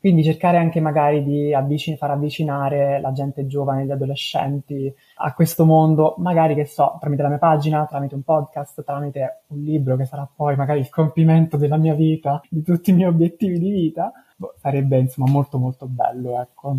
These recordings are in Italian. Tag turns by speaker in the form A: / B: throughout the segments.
A: Quindi cercare anche magari di avvicin- far avvicinare la gente giovane, gli adolescenti a questo mondo, magari che so, tramite la mia pagina, tramite un podcast, tramite un libro che sarà poi magari il compimento della mia vita, di tutti i miei obiettivi di vita, boh, sarebbe insomma molto molto bello, ecco.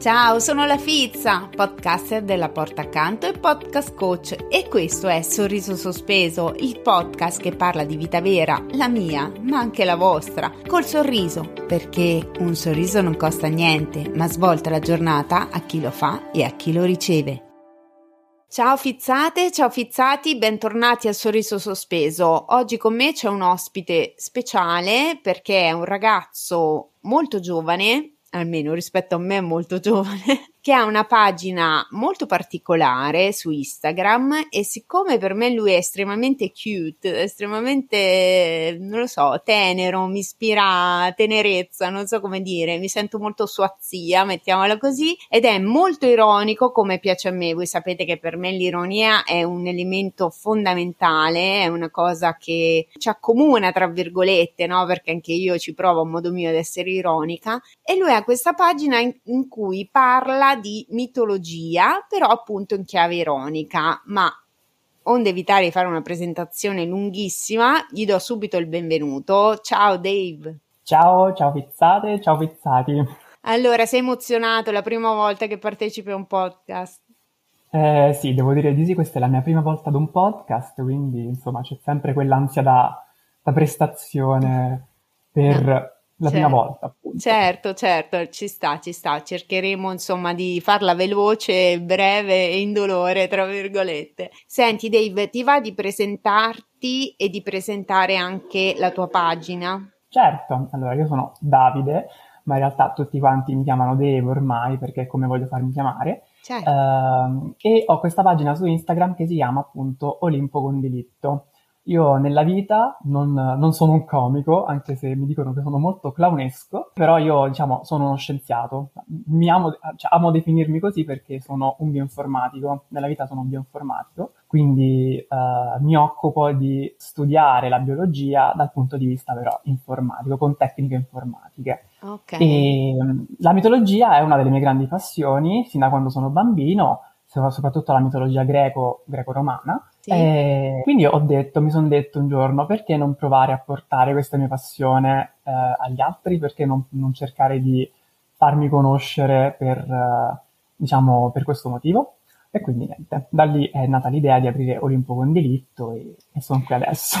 B: Ciao, sono la Fizza, podcaster della Porta Accanto e podcast coach e questo è Sorriso Sospeso, il podcast che parla di vita vera, la mia, ma anche la vostra, col sorriso, perché un sorriso non costa niente, ma svolta la giornata a chi lo fa e a chi lo riceve. Ciao fizzate, ciao fizzati, bentornati a Sorriso Sospeso. Oggi con me c'è un ospite speciale perché è un ragazzo molto giovane almeno rispetto a me molto giovane, che ha una pagina molto particolare su Instagram e siccome per me lui è estremamente cute, estremamente, non lo so, tenero, mi ispira tenerezza, non so come dire, mi sento molto sua zia, mettiamola così, ed è molto ironico come piace a me. Voi sapete che per me l'ironia è un elemento fondamentale, è una cosa che ci accomuna, tra virgolette, no? Perché anche io ci provo a modo mio ad essere ironica. E lui ha questa pagina in, in cui parla di mitologia, però appunto in chiave ironica, ma onde evitare di fare una presentazione lunghissima, gli do subito il benvenuto. Ciao Dave.
A: Ciao, ciao pizzate, ciao pizzati.
B: Allora, sei emozionato la prima volta che partecipi a un podcast?
A: Eh, sì, devo dire di sì, questa è la mia prima volta ad un podcast, quindi insomma c'è sempre quell'ansia da, da prestazione per... No la certo, prima volta, appunto.
B: Certo, certo, ci sta, ci sta. Cercheremo insomma di farla veloce, breve e indolore, tra virgolette. Senti, Dave, ti va di presentarti e di presentare anche la tua pagina?
A: Certo, allora io sono Davide, ma in realtà tutti quanti mi chiamano Dave ormai perché è come voglio farmi chiamare. Certo. Uh, e ho questa pagina su Instagram che si chiama appunto Olimpo con Delitto. Io nella vita non, non, sono un comico, anche se mi dicono che sono molto clownesco, però io, diciamo, sono uno scienziato. Mi amo, cioè, amo definirmi così perché sono un bioinformatico. Nella vita sono un bioinformatico, quindi eh, mi occupo di studiare la biologia dal punto di vista però informatico, con tecniche informatiche. Okay. E, la mitologia è una delle mie grandi passioni, sin da quando sono bambino, soprattutto la mitologia greco, greco-romana. Sì. E quindi ho detto, mi sono detto un giorno, perché non provare a portare questa mia passione eh, agli altri? Perché non, non, cercare di farmi conoscere per, eh, diciamo, per questo motivo? E quindi niente, da lì è nata l'idea di aprire Olimpo con Delitto e, e sono qui adesso.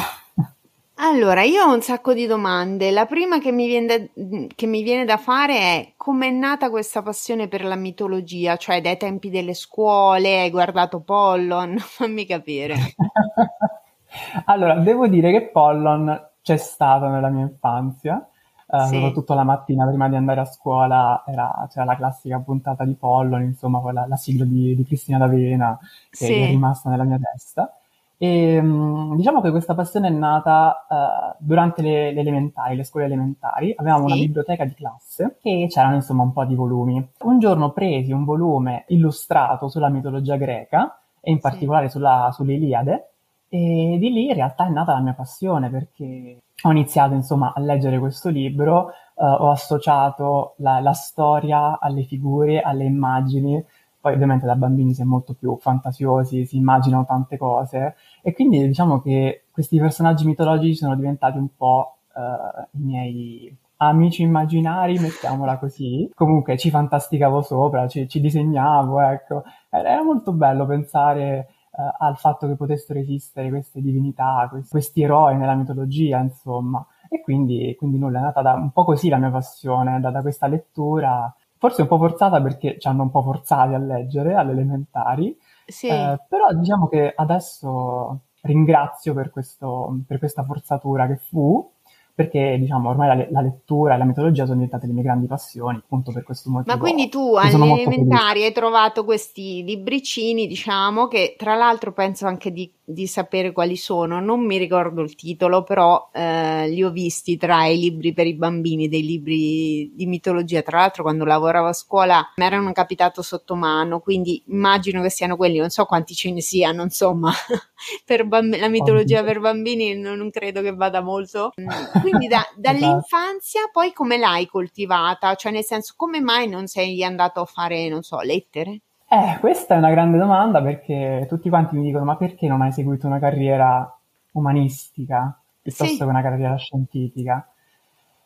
B: Allora, io ho un sacco di domande. La prima che mi viene da, che mi viene da fare è come è nata questa passione per la mitologia? Cioè, dai tempi delle scuole, hai guardato Pollon? Fammi capire.
A: allora, devo dire che Pollon c'è stato nella mia infanzia. Uh, sì. Soprattutto la mattina prima di andare a scuola era, c'era la classica puntata di Pollon, insomma, la, la sigla di, di, Cristina D'Avena che sì. è rimasta nella mia testa. E mm, diciamo che questa passione è nata uh, durante le, le, elementari, le scuole elementari. Avevamo sì. una biblioteca di classe e c'erano insomma un po' di volumi. Un giorno presi un volume illustrato sulla mitologia greca e in particolare sì. sulla, sull'Iliade e di lì in realtà è nata la mia passione perché ho iniziato insomma a leggere questo libro, uh, ho associato la, la storia alle figure, alle immagini poi ovviamente da bambini si è molto più fantasiosi, si immaginano tante cose e quindi diciamo che questi personaggi mitologici sono diventati un po' uh, i miei amici immaginari, mettiamola così. Comunque ci fantasticavo sopra, ci, ci disegnavo, ecco. Era molto bello pensare uh, al fatto che potessero esistere queste divinità, questi, questi eroi nella mitologia, insomma. E quindi, quindi nulla, è nata da un po' così la mia passione, da, da questa lettura forse un po' forzata perché ci hanno un po' forzati a leggere alle elementari, sì. eh, però diciamo che adesso ringrazio per, questo, per questa forzatura che fu, perché diciamo ormai la, la, lettura e la mitologia sono diventate le mie grandi passioni, appunto per questo motivo.
B: Ma quindi tu alle elementari hai trovato questi libricini, diciamo, che tra l'altro penso anche di di sapere quali sono, non mi ricordo il titolo, però eh, li ho visti tra i libri per i bambini, dei libri di mitologia. Tra l'altro, quando lavoravo a scuola mi erano capitato sotto mano, quindi immagino che siano quelli, non so quanti ce ne siano, insomma, per bamb- la mitologia per bambini non, non, credo che vada molto. Quindi da, dall'infanzia poi come l'hai coltivata? Cioè, nel senso, come mai non sei andato a fare, non so, lettere?
A: Eh, questa è una grande domanda perché tutti quanti mi dicono: ma perché non hai seguito una carriera umanistica piuttosto sì. che una carriera scientifica?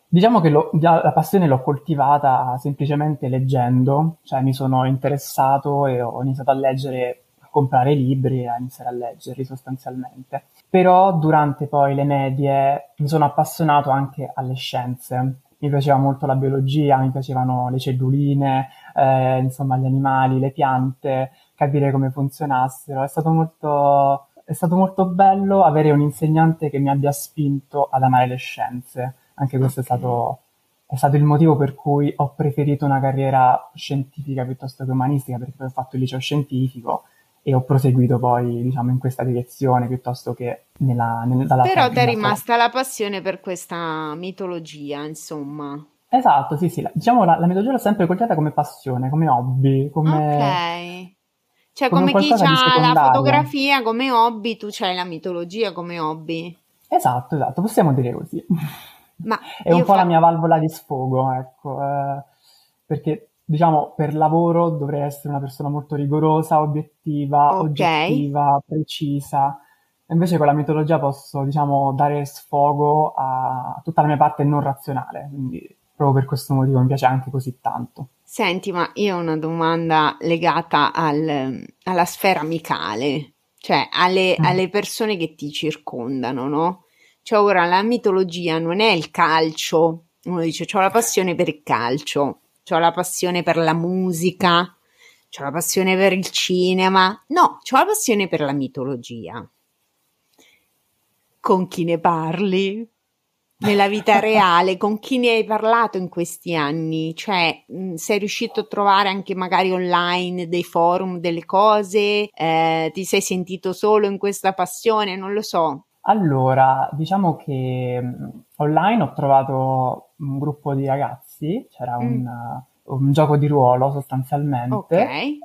A: Diciamo che lo, la passione l'ho coltivata semplicemente leggendo, cioè mi sono interessato e ho iniziato a leggere, a comprare libri e a iniziare a leggerli sostanzialmente. Però durante poi le medie mi sono appassionato anche alle scienze, mi piaceva molto la biologia, mi piacevano le celluline, eh, insomma gli animali, le piante, capire come funzionassero. È stato molto, è stato molto bello avere un insegnante che mi abbia spinto ad amare le scienze. Anche questo okay. è, stato, è stato il motivo per cui ho preferito una carriera scientifica piuttosto che umanistica, perché poi ho fatto il liceo scientifico e ho proseguito poi diciamo in questa direzione piuttosto che nella, nella dalla
B: però ti è rimasta la passione per questa mitologia insomma.
A: Esatto sì sì la, diciamo la, la mitologia l'ho sempre coltivata come passione come hobby come
B: ok. Cioè come, come chi ha la fotografia come hobby tu c'hai la mitologia come hobby.
A: Esatto esatto possiamo dire così. Ma è un po' fa... la mia valvola di sfogo ecco eh, perché diciamo, per lavoro dovrei essere una persona molto rigorosa, obiettiva, okay. oggettiva, precisa. Invece con la mitologia posso, diciamo, dare sfogo a tutta la mia parte non razionale, quindi proprio per questo motivo mi piace anche così tanto.
B: Senti, ma io ho una domanda legata al, alla sfera amicale, cioè alle, mm. alle persone che ti circondano, no? Cioè ora la mitologia non è il calcio, uno dice ho la passione per il calcio, ho la passione per la musica, ho la passione per il cinema, no, ho la passione per la mitologia. Con chi ne parli? Nella vita reale, con chi ne hai parlato in questi anni? Cioè, mh, sei riuscito a trovare anche magari online dei forum, delle cose? Eh, ti sei sentito solo in questa passione? Non lo so.
A: Allora, diciamo che online ho trovato un gruppo di ragazzi, c'era mm. un, un, gioco di ruolo sostanzialmente okay. eh,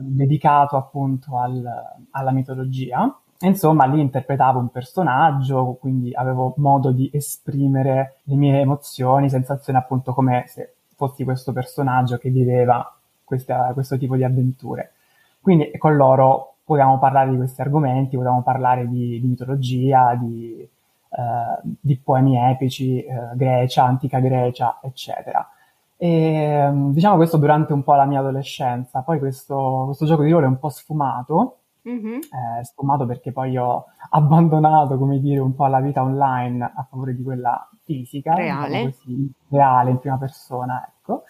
A: dedicato appunto al, alla mitologia. Insomma, lì interpretavo un personaggio, quindi avevo modo di esprimere le mie emozioni, sensazioni appunto come se fossi questo personaggio che viveva questa, questo tipo di avventure. Quindi con loro potevamo parlare di questi argomenti, potevamo parlare di, di mitologia, di, eh, di, poemi epici, eh, Grecia, antica Grecia, eccetera. E diciamo questo durante un po' la mia adolescenza. Poi questo, questo gioco di ruolo è un po' sfumato, mm-hmm. eh, sfumato perché poi ho abbandonato, come dire, un po' la vita online a favore di quella fisica,
B: reale,
A: diciamo così, reale in prima persona, ecco.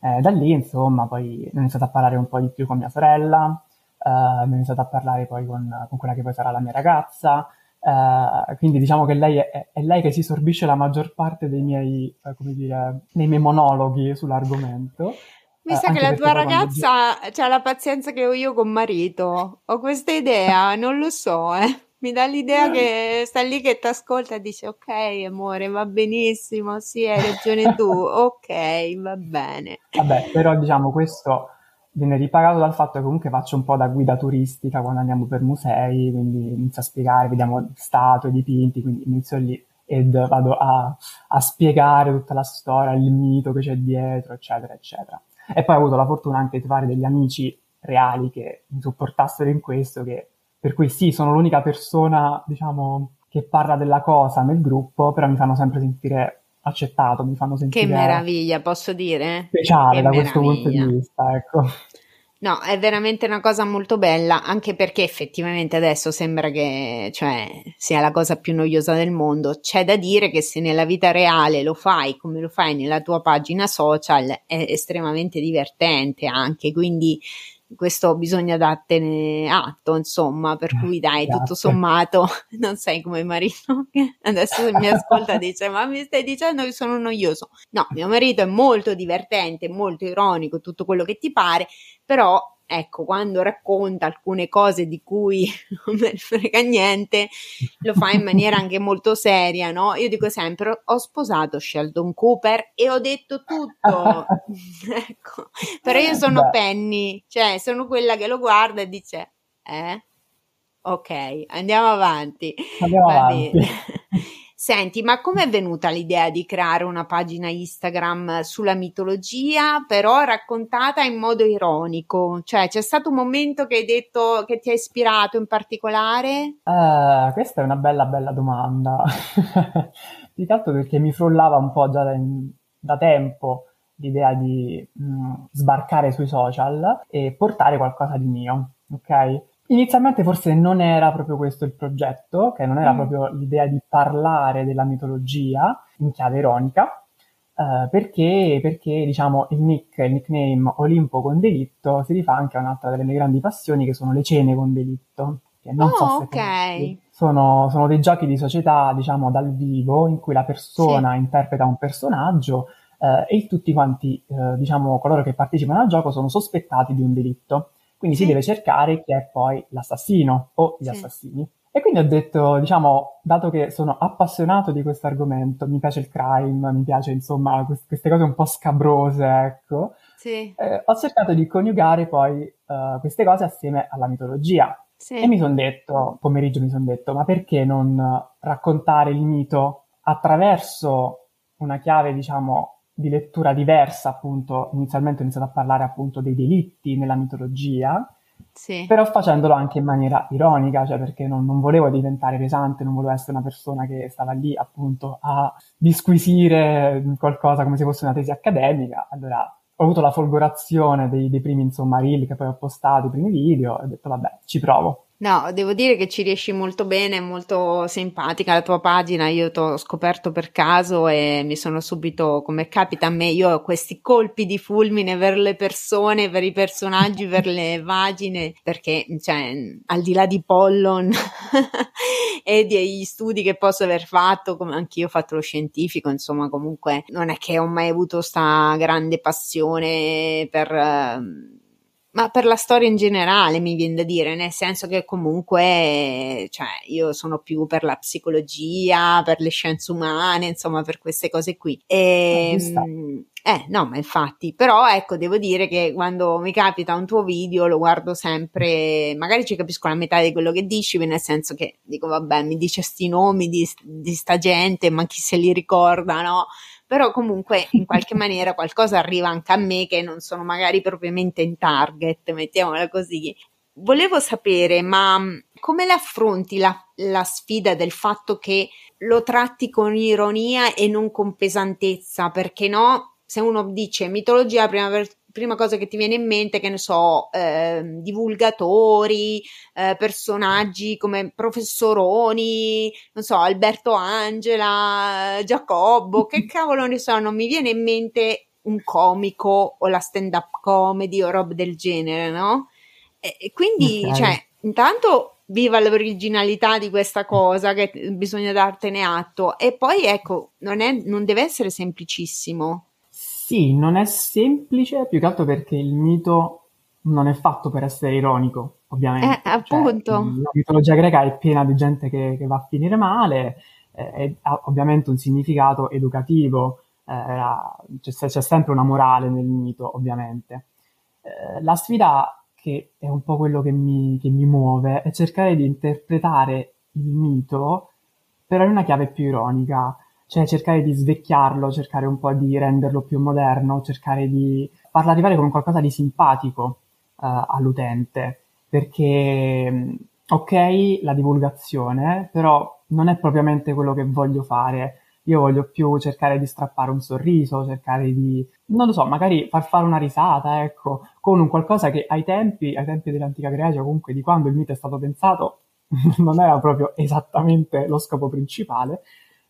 A: Eh, da lì, insomma, poi ho iniziato a parlare un po' di più con mia sorella, uh, ho iniziato a parlare poi con, con, quella che poi sarà la mia ragazza, uh, quindi diciamo che lei è, è, lei che si sorbisce la maggior parte dei miei, come dire, dei miei monologhi sull'argomento.
B: Mi sa che la tua ragazza quando... ha la pazienza che ho io con marito. Ho questa idea, non lo so, eh. Mi dà l'idea che sta lì che ti ascolta e dice ok amore va benissimo, sì hai ragione tu, ok va bene.
A: Vabbè però diciamo questo viene ripagato dal fatto che comunque faccio un po' da guida turistica quando andiamo per musei, quindi inizio a spiegare, vediamo statue, dipinti, quindi inizio lì ed vado a, a spiegare tutta la storia, il mito che c'è dietro, eccetera, eccetera. E poi ho avuto la fortuna anche di trovare degli amici reali che mi supportassero in questo, che, per cui sì, sono l'unica persona, diciamo, che parla della cosa nel gruppo, però mi fanno sempre sentire accettato, mi fanno sentire...
B: Che meraviglia, posso dire?
A: Speciale
B: che
A: da meraviglia. questo punto di vista, ecco.
B: No, è veramente una cosa molto bella, anche perché effettivamente adesso sembra che cioè, sia la cosa più noiosa del mondo. C'è da dire che se nella vita reale lo fai come lo fai nella tua pagina social è estremamente divertente anche, quindi questo bisogna dartene atto, insomma, per cui dai, Grazie. tutto sommato, non sei come marito che adesso mi ascolta e dice ma mi stai dicendo che sono noioso. No, mio marito è molto divertente, molto ironico, tutto quello che ti pare, però ecco, quando racconta alcune cose di cui non me ne frega niente, lo fa in maniera anche molto seria, no? Io dico sempre, ho sposato Sheldon Cooper e ho detto tutto, ecco, però io sono Beh. Penny, cioè sono quella che lo guarda e dice, eh? Ok, andiamo avanti.
A: Andiamo Va avanti.
B: Senti, ma com'è venuta l'idea di creare una pagina Instagram sulla mitologia, però raccontata in modo ironico? Cioè, c'è stato un momento che hai detto che ti ha ispirato in particolare?
A: Uh, questa è una bella, bella domanda. Più che perché mi frullava un po' già da, da tempo l'idea di mh, mm, sbarcare sui social e portare qualcosa di mio, ok? Inizialmente forse non era proprio questo il progetto, che non era mm. proprio l'idea di parlare della mitologia in chiave ironica, eh, perché, perché diciamo il nick, il nickname Olimpo con delitto si rifà anche a un'altra delle mie grandi passioni che sono le cene con delitto. Che non
B: oh,
A: so
B: se ok.
A: Sono, sono, dei giochi di società, diciamo, dal vivo, in cui la persona sì. interpreta un personaggio eh, e tutti quanti, eh, diciamo, coloro che partecipano al gioco sono sospettati di un delitto. Quindi si deve cercare chi è poi l'assassino o gli assassini. E quindi ho detto, diciamo, dato che sono appassionato di questo argomento, mi piace il crime, mi piace insomma queste cose un po' scabrose, ecco,
B: sì.
A: eh, ho cercato di coniugare poi uh, queste cose assieme alla mitologia. Sì. E mi sono detto, pomeriggio mi sono detto, ma perché non raccontare il mito attraverso una chiave, diciamo, di lettura diversa, appunto, inizialmente ho iniziato a parlare appunto dei delitti nella mitologia,
B: sì.
A: però facendolo anche in maniera ironica, cioè perché non, non, volevo diventare pesante, non volevo essere una persona che stava lì appunto a disquisire qualcosa come se fosse una tesi accademica, allora ho avuto la folgorazione dei, dei primi insomma reel che poi ho postato, i primi video, e ho detto vabbè, ci provo.
B: No, devo dire che ci riesci molto bene, molto simpatica la tua pagina, io ti ho scoperto per caso e mi sono subito, come capita a me, io ho questi colpi di fulmine per le persone, per i personaggi, per le pagine, perché cioè, al di là di Pollon e degli studi che posso aver fatto, come anch'io ho fatto lo scientifico, insomma comunque non è che ho mai avuto questa grande passione per... Ma per la storia in generale mi viene da dire, nel senso che comunque, cioè, io sono più per la psicologia, per le scienze umane, insomma, per queste cose qui. E, ehm, eh, no, ma infatti, però ecco, devo dire che quando mi capita un tuo video lo guardo sempre, magari ci capisco la metà di quello che dici, nel senso che dico, vabbè, mi dice sti nomi di, di sta gente, ma chi se li ricorda, no? Però comunque in qualche maniera qualcosa arriva anche a me che non sono magari propriamente in target, mettiamola così. Volevo sapere, ma mm, come la affronti la, la sfida del fatto che lo tratti con ironia e non con pesantezza? Perché no, se uno dice mitologia, prima per prima cosa che ti viene in mente, che ne so, eh, divulgatori, eh, personaggi come professoroni, non so, Alberto Angela, Giacobbo, che cavolo ne so, non mi viene in mente un comico o la stand-up comedy o roba del genere, no? E, quindi, okay. cioè, intanto viva l'originalità di questa cosa che bisogna dartene atto e poi ecco, non, è, non deve essere semplicissimo
A: sì, non è semplice, più che altro perché il mito non è fatto per essere ironico, ovviamente.
B: Eh, appunto. Cioè,
A: la mitologia greca è piena di gente che, che va a finire male, eh, ha ovviamente un significato educativo, eh, c'è, c'è, sempre una morale nel mito, ovviamente. Eh, la sfida, che è un po' quello che mi, che mi muove, è cercare di interpretare il mito però in una chiave più ironica cioè cercare di svecchiarlo, cercare un po' di renderlo più moderno, cercare di farlo arrivare come qualcosa di simpatico uh, all'utente, perché mm, ok la divulgazione, però non è propriamente quello che voglio fare. Io voglio più cercare di strappare un sorriso, cercare di, non lo so, magari far fare una risata, ecco, con un qualcosa che ai tempi, ai tempi dell'antica Grecia, comunque di quando il mito è stato pensato, non era proprio esattamente lo scopo principale,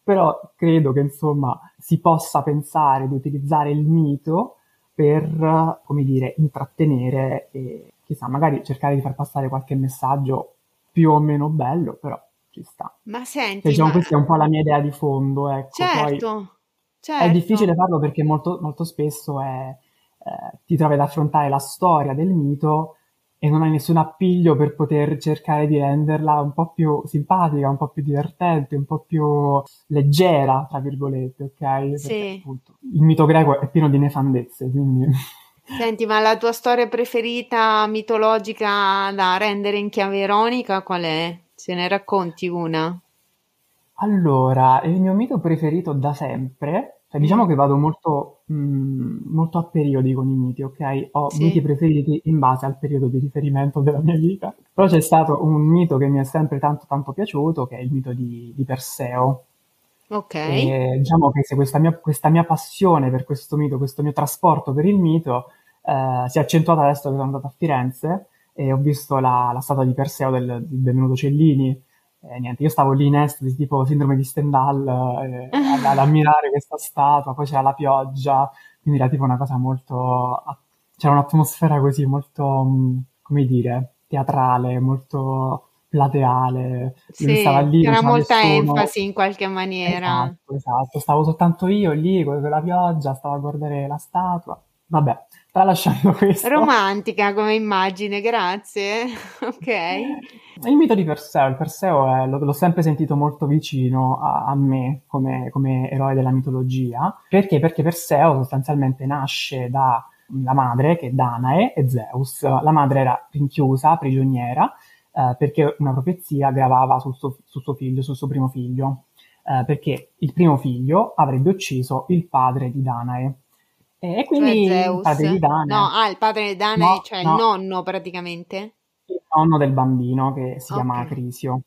A: però credo che insomma si possa pensare di utilizzare il mito per, come dire, intrattenere e chissà, magari cercare di far passare qualche messaggio più o meno bello, però ci sta.
B: Ma senti,
A: cioè, diciamo,
B: ma...
A: questa è un po' la mia idea di fondo, ecco.
B: Certo,
A: Poi
B: certo.
A: È difficile farlo perché molto, molto spesso è, eh, ti trovi ad affrontare la storia del mito e non hai nessun appiglio per poter cercare di renderla un po' più simpatica, un po' più divertente, un po' più leggera, tra virgolette, ok?
B: Sì.
A: Perché, appunto, il mito greco è pieno di nefandezze, quindi...
B: Senti, ma la tua storia preferita mitologica da rendere in chiave ironica qual è? Se ne racconti una?
A: Allora, il mio mito preferito da sempre, cioè diciamo che vado molto, mh, molto a periodi con i miti, ok? Ho
B: Sì.
A: miti preferiti in base al periodo di riferimento della mia vita. Però c'è stato un mito che mi è sempre tanto tanto piaciuto, che è il mito di, di Perseo.
B: Ok.
A: E diciamo che se questa mia, questa mia passione per questo mito, questo mio trasporto per il mito, eh, si è accentuata adesso che sono andato a Firenze e ho visto la, la statua di Perseo del, del Benvenuto Cellini. E niente, io stavo lì in estasi, tipo sindrome di Stendhal, eh, ad, ad ammirare questa statua, poi c'era la pioggia, quindi era tipo una cosa molto... c'era un'atmosfera così molto, mh, come dire, teatrale, molto plateale.
B: Sì,
A: stava lì, non
B: c'era molta
A: nessuno.
B: enfasi in qualche maniera.
A: Esatto, esatto. Stavo soltanto io lì con la pioggia, stavo a guardare la statua. Vabbè, tralasciando questo.
B: Romantica come immagine, grazie. Ok.
A: Il mito di Perseo, il Perseo è- l'ho, l'ho sempre sentito molto vicino a, a me come, come eroe della mitologia. Perché? Perché Perseo sostanzialmente nasce dalla madre, che è Danae, e Zeus. La madre era rinchiusa, prigioniera, eh, perché una profezia gravava sul suo, sul suo figlio, sul suo primo figlio. Eh, perché il primo figlio avrebbe ucciso il padre di Danae. E, e
B: Cioè
A: quindi il
B: Zeus.
A: padre di Danae,
B: No, ah, il padre di Danae,
A: no,
B: cioè il
A: no,
B: nonno praticamente.
A: il nonno del bambino che si chiama
B: Ok,
A: Acrisio.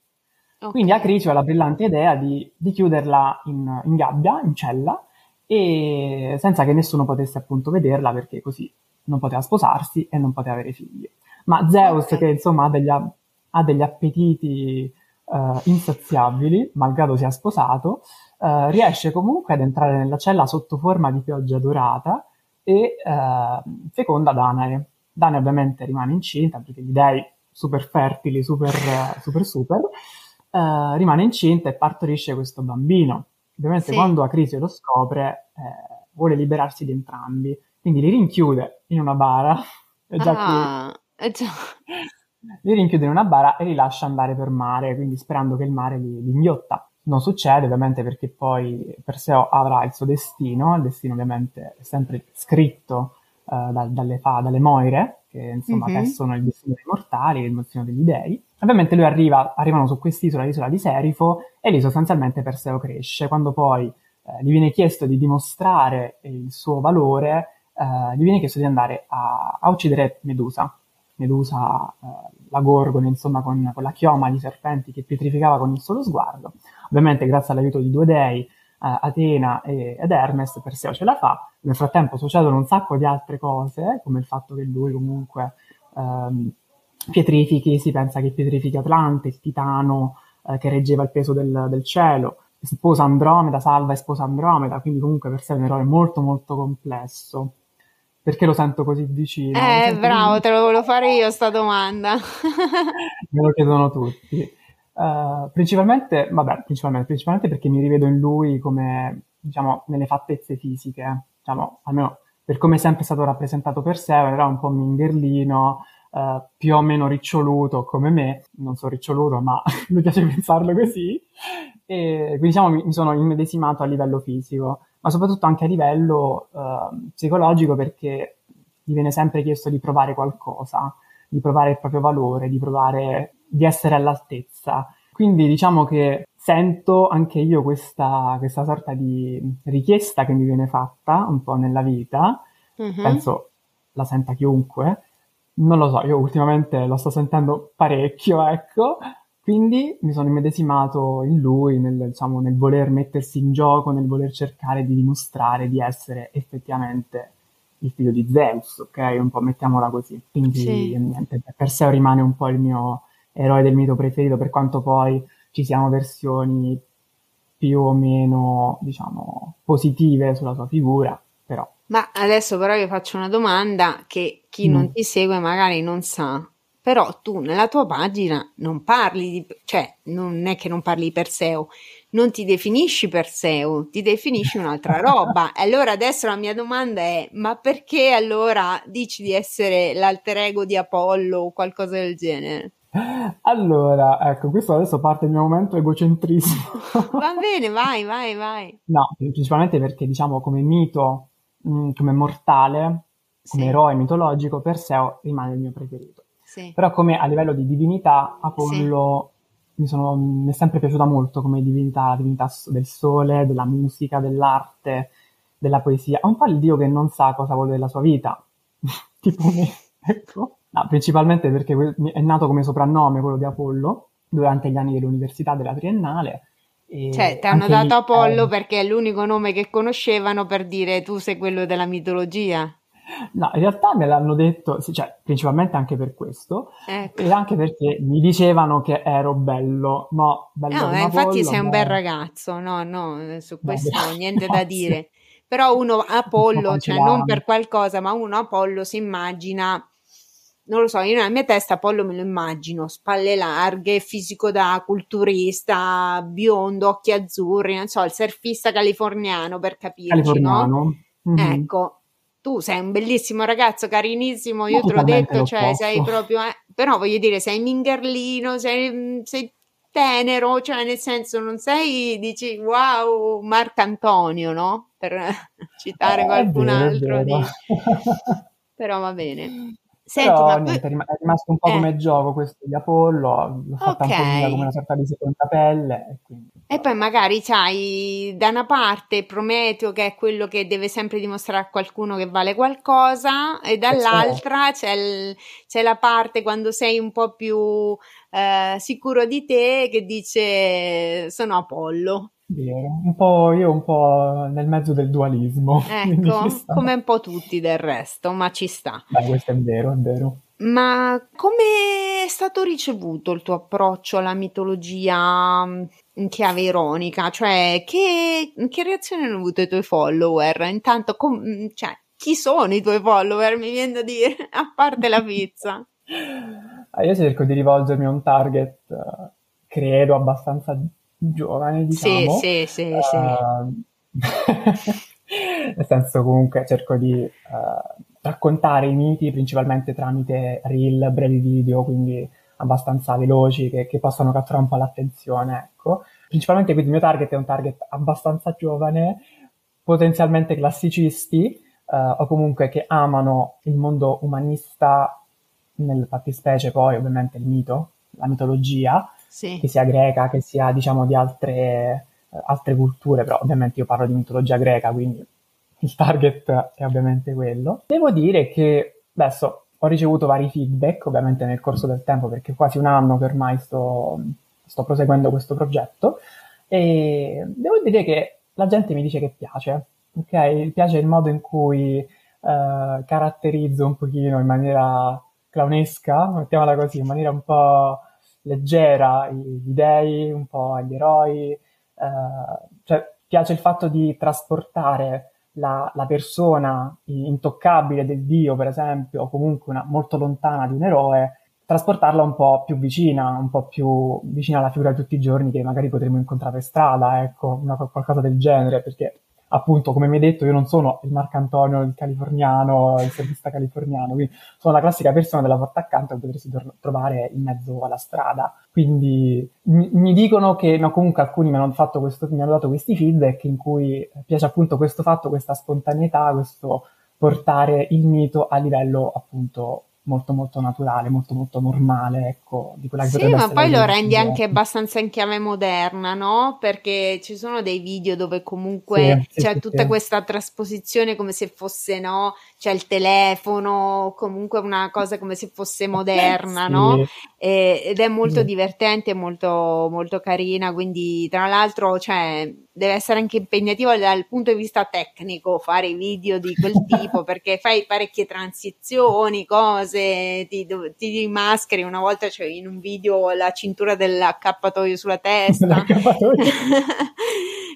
B: ok.
A: Quindi Acrisio ha la brillante idea di, di chiuderla in, in gabbia, in cella, e senza che nessuno potesse appunto vederla perché così non poteva sposarsi e non poteva avere figli. Ma Zeus,
B: Ok.
A: che insomma ha degli, ha degli appetiti eh, insaziabili, malgrado sia sposato, eh, riesce comunque ad entrare nella cella sotto forma di pioggia dorata e eh, feconda Danae. Danae ovviamente rimane incinta perché gli dei super fertili, super super, super eh, rimane incinta e partorisce questo bambino. Ovviamente
B: Sì.
A: quando Acrisio lo scopre eh, vuole liberarsi di entrambi, quindi li rinchiude in una bara, e già qui
B: Ah, eh già.
A: li rinchiude in una bara e li lascia andare per mare, quindi sperando che il mare li, li inghiotta. Non succede ovviamente perché poi Perseo avrà il suo destino, il destino ovviamente è sempre scritto eh, da- dalle, fa- dalle Moire, che insomma
B: Mhm.
A: tessono il destino dei mortali, il destino degli dei. Ovviamente lui arriva, arrivano su quest'isola, l'isola di Serifo, e lì sostanzialmente Perseo cresce. Quando poi eh, gli viene chiesto di dimostrare il suo valore, eh, gli viene chiesto di andare a, a uccidere Medusa. Medusa, eh, la gorgone, insomma, con, con la chioma di serpenti che pietrificava con il solo sguardo. Ovviamente, grazie all'aiuto di due dei, eh, Atena e- ed Hermes, Perseo ce la fa. Nel frattempo succedono un sacco di altre cose, come il fatto che lui comunque ehm, pietrifichi, si pensa che pietrifichi Atlante, il titano eh, che reggeva il peso del, del cielo, sposa Andromeda, salva e sposa Andromeda, quindi comunque Perseo è un eroe molto molto complesso. Perché lo sento così vicino?
B: Eh, bravo, te lo volevo fare io sta domanda.
A: Me lo chiedono tutti. Eh, principalmente, vabbè, principalmente, principalmente perché mi rivedo in lui come, diciamo, nelle fattezze fisiche. Diciamo, almeno per come è sempre stato rappresentato per sé, era un po' mingherlino, eh, più o meno riccioluto come me. Non so riccioluto, ma mi piace pensarlo così. E quindi, diciamo, mi, mi sono immedesimato a livello fisico, ma soprattutto anche a livello eh, psicologico perché gli viene sempre chiesto di provare qualcosa di provare il proprio valore, di provare di essere all'altezza. Quindi diciamo che sento anche io questa, questa sorta di richiesta che mi viene fatta un po' nella vita,
B: Mhm.
A: penso la senta chiunque, non lo so, io ultimamente lo sto sentendo parecchio, ecco, quindi mi sono immedesimato in lui, nel, diciamo, nel voler mettersi in gioco, nel voler cercare di dimostrare di essere effettivamente il figlio di Zeus, ok? Un po' mettiamola così. Quindi
B: Sì.
A: niente, Perseo rimane un po' il mio eroe del mito preferito, per quanto poi ci siano versioni più o meno, diciamo, positive sulla sua figura, però
B: Ma adesso però io faccio una domanda che chi
A: Mm.
B: non ti segue magari non sa. Però tu nella tua pagina non parli di, cioè non è che non parli di Perseo, non ti definisci Perseo, ti definisci un'altra roba. E allora adesso la mia domanda è, ma perché allora dici di essere l'alter ego di Apollo o qualcosa del genere?
A: Allora, ecco, questo adesso parte il mio momento egocentrismo.
B: Va bene, vai, vai, vai.
A: No, principalmente perché diciamo come mito, mm, come mortale, come sì. eroe mitologico, Perseo rimane il mio preferito. Sì. Però come a livello di divinità, Apollo sì. mi, sono, mi, è sempre piaciuta molto come divinità, la divinità del sole, della musica, dell'arte, della poesia. È un po' il dio che non sa cosa vuole della sua vita, tipo me, ecco. No, principalmente perché è nato come soprannome quello di Apollo durante gli anni dell'università della triennale.
B: Cioè, ti hanno dato lì, Apollo eh, perché è l'unico nome che conoscevano per dire tu sei quello della mitologia.
A: No, in realtà me l'hanno detto, cioè, principalmente anche per questo, ecco. e anche perché mi dicevano che ero bello, ma bello
B: no, eh, infatti sei un bel ragazzo, no, no, su questo Beh, niente da dire. Però uno Apollo, cioè non per qualcosa, ma uno Apollo si immagina non lo so, io nella mia testa Apollo me lo immagino, spalle larghe, fisico da culturista, biondo, occhi azzurri, non so, il surfista californiano per capirci, californiano. no? Mm-hmm. Ecco, tu sei un bellissimo ragazzo, carinissimo, io te l'ho detto, cioè posso. sei proprio, eh, però voglio dire, sei mingerlino, sei, sei tenero, cioè nel senso non sei, dici wow, Marcantonio, no? Per citare eh, qualcun vero, altro. Di... però va bene.
A: Senti, Però ma niente, è rimasto un po' eh. come gioco questo di Apollo, l'ho fatta okay. un po' come una sorta di seconda pelle.
B: E, quindi... e poi magari c'hai da una parte Prometeo che è quello che deve sempre dimostrare a qualcuno che vale qualcosa e dall'altra c'è, il, c'è la parte quando sei un po' più eh, sicuro di te che dice sono Apollo.
A: Vero, un po' io un po' nel mezzo del dualismo.
B: Ecco, come un po' tutti del resto, ma ci sta.
A: Beh, questo è vero, è vero.
B: Ma come è stato ricevuto il tuo approccio alla mitologia in chiave ironica? Cioè, che, che reazione hanno avuto i tuoi follower? Intanto, com- mm, cioè, chi sono i tuoi follower? Mi viene da dire, a parte la pizza.
A: ah, io cerco di rivolgermi a un target, uh, credo, abbastanza giovane, diciamo.
B: Sì, sì, sì, uh, sì. Ehm,
A: nel senso comunque cerco di uh, raccontare i miti principalmente tramite reel, brevi video, quindi abbastanza veloci che, che possano catturare un po' l'attenzione, ecco. Principalmente quindi il mio target è un target abbastanza giovane, potenzialmente classicisti uh, o comunque che amano il mondo umanista, nel fattispecie poi ovviamente il mito, la mitologia, sì. che sia greca, che sia diciamo di altre, eh, altre culture, però ovviamente io parlo di mitologia greca, quindi il target è ovviamente quello. Devo dire che adesso ho ricevuto vari feedback, ovviamente nel corso del tempo, perché quasi un anno che ormai sto, sto proseguendo questo progetto, e devo dire che la gente mi dice che piace, ok? Piace il modo in cui eh, caratterizzo un pochino in maniera clownesca, mettiamola così, in maniera un po' leggera gli dei, un po' agli eroi, eh, cioè piace il fatto di trasportare la, la, persona intoccabile del dio, per esempio, o comunque una, molto lontana di un eroe, trasportarla un po' più vicina, un po' più vicina alla figura di tutti i giorni che magari potremmo incontrare per strada, ecco, una, qualcosa del genere, perché appunto, come mi hai detto, io non sono il Marcantonio, il californiano, il servista californiano, quindi sono la classica persona della porta accanto che potresti trovare in mezzo alla strada. Quindi mi, mi dicono che, no, comunque alcuni mi hanno, questo, mi hanno dato questi feedback in cui piace appunto questo fatto, questa spontaneità, questo portare il mito a livello appunto molto molto naturale, molto molto normale, ecco, di quella che
B: Sì, ma poi lo rendi anche abbastanza in chiave moderna, no? Perché ci sono dei video dove comunque sì, c'è sì, tutta sì. questa trasposizione come se fosse, no? C'è il telefono, comunque una cosa come se fosse moderna, no? E, ed è molto divertente, molto molto carina, quindi tra l'altro, cioè deve essere anche impegnativo dal punto di vista tecnico fare video di quel tipo perché fai parecchie transizioni, cose, ti, ti mascheri. Una volta c'è in un video la cintura dell'accappatoio sulla testa.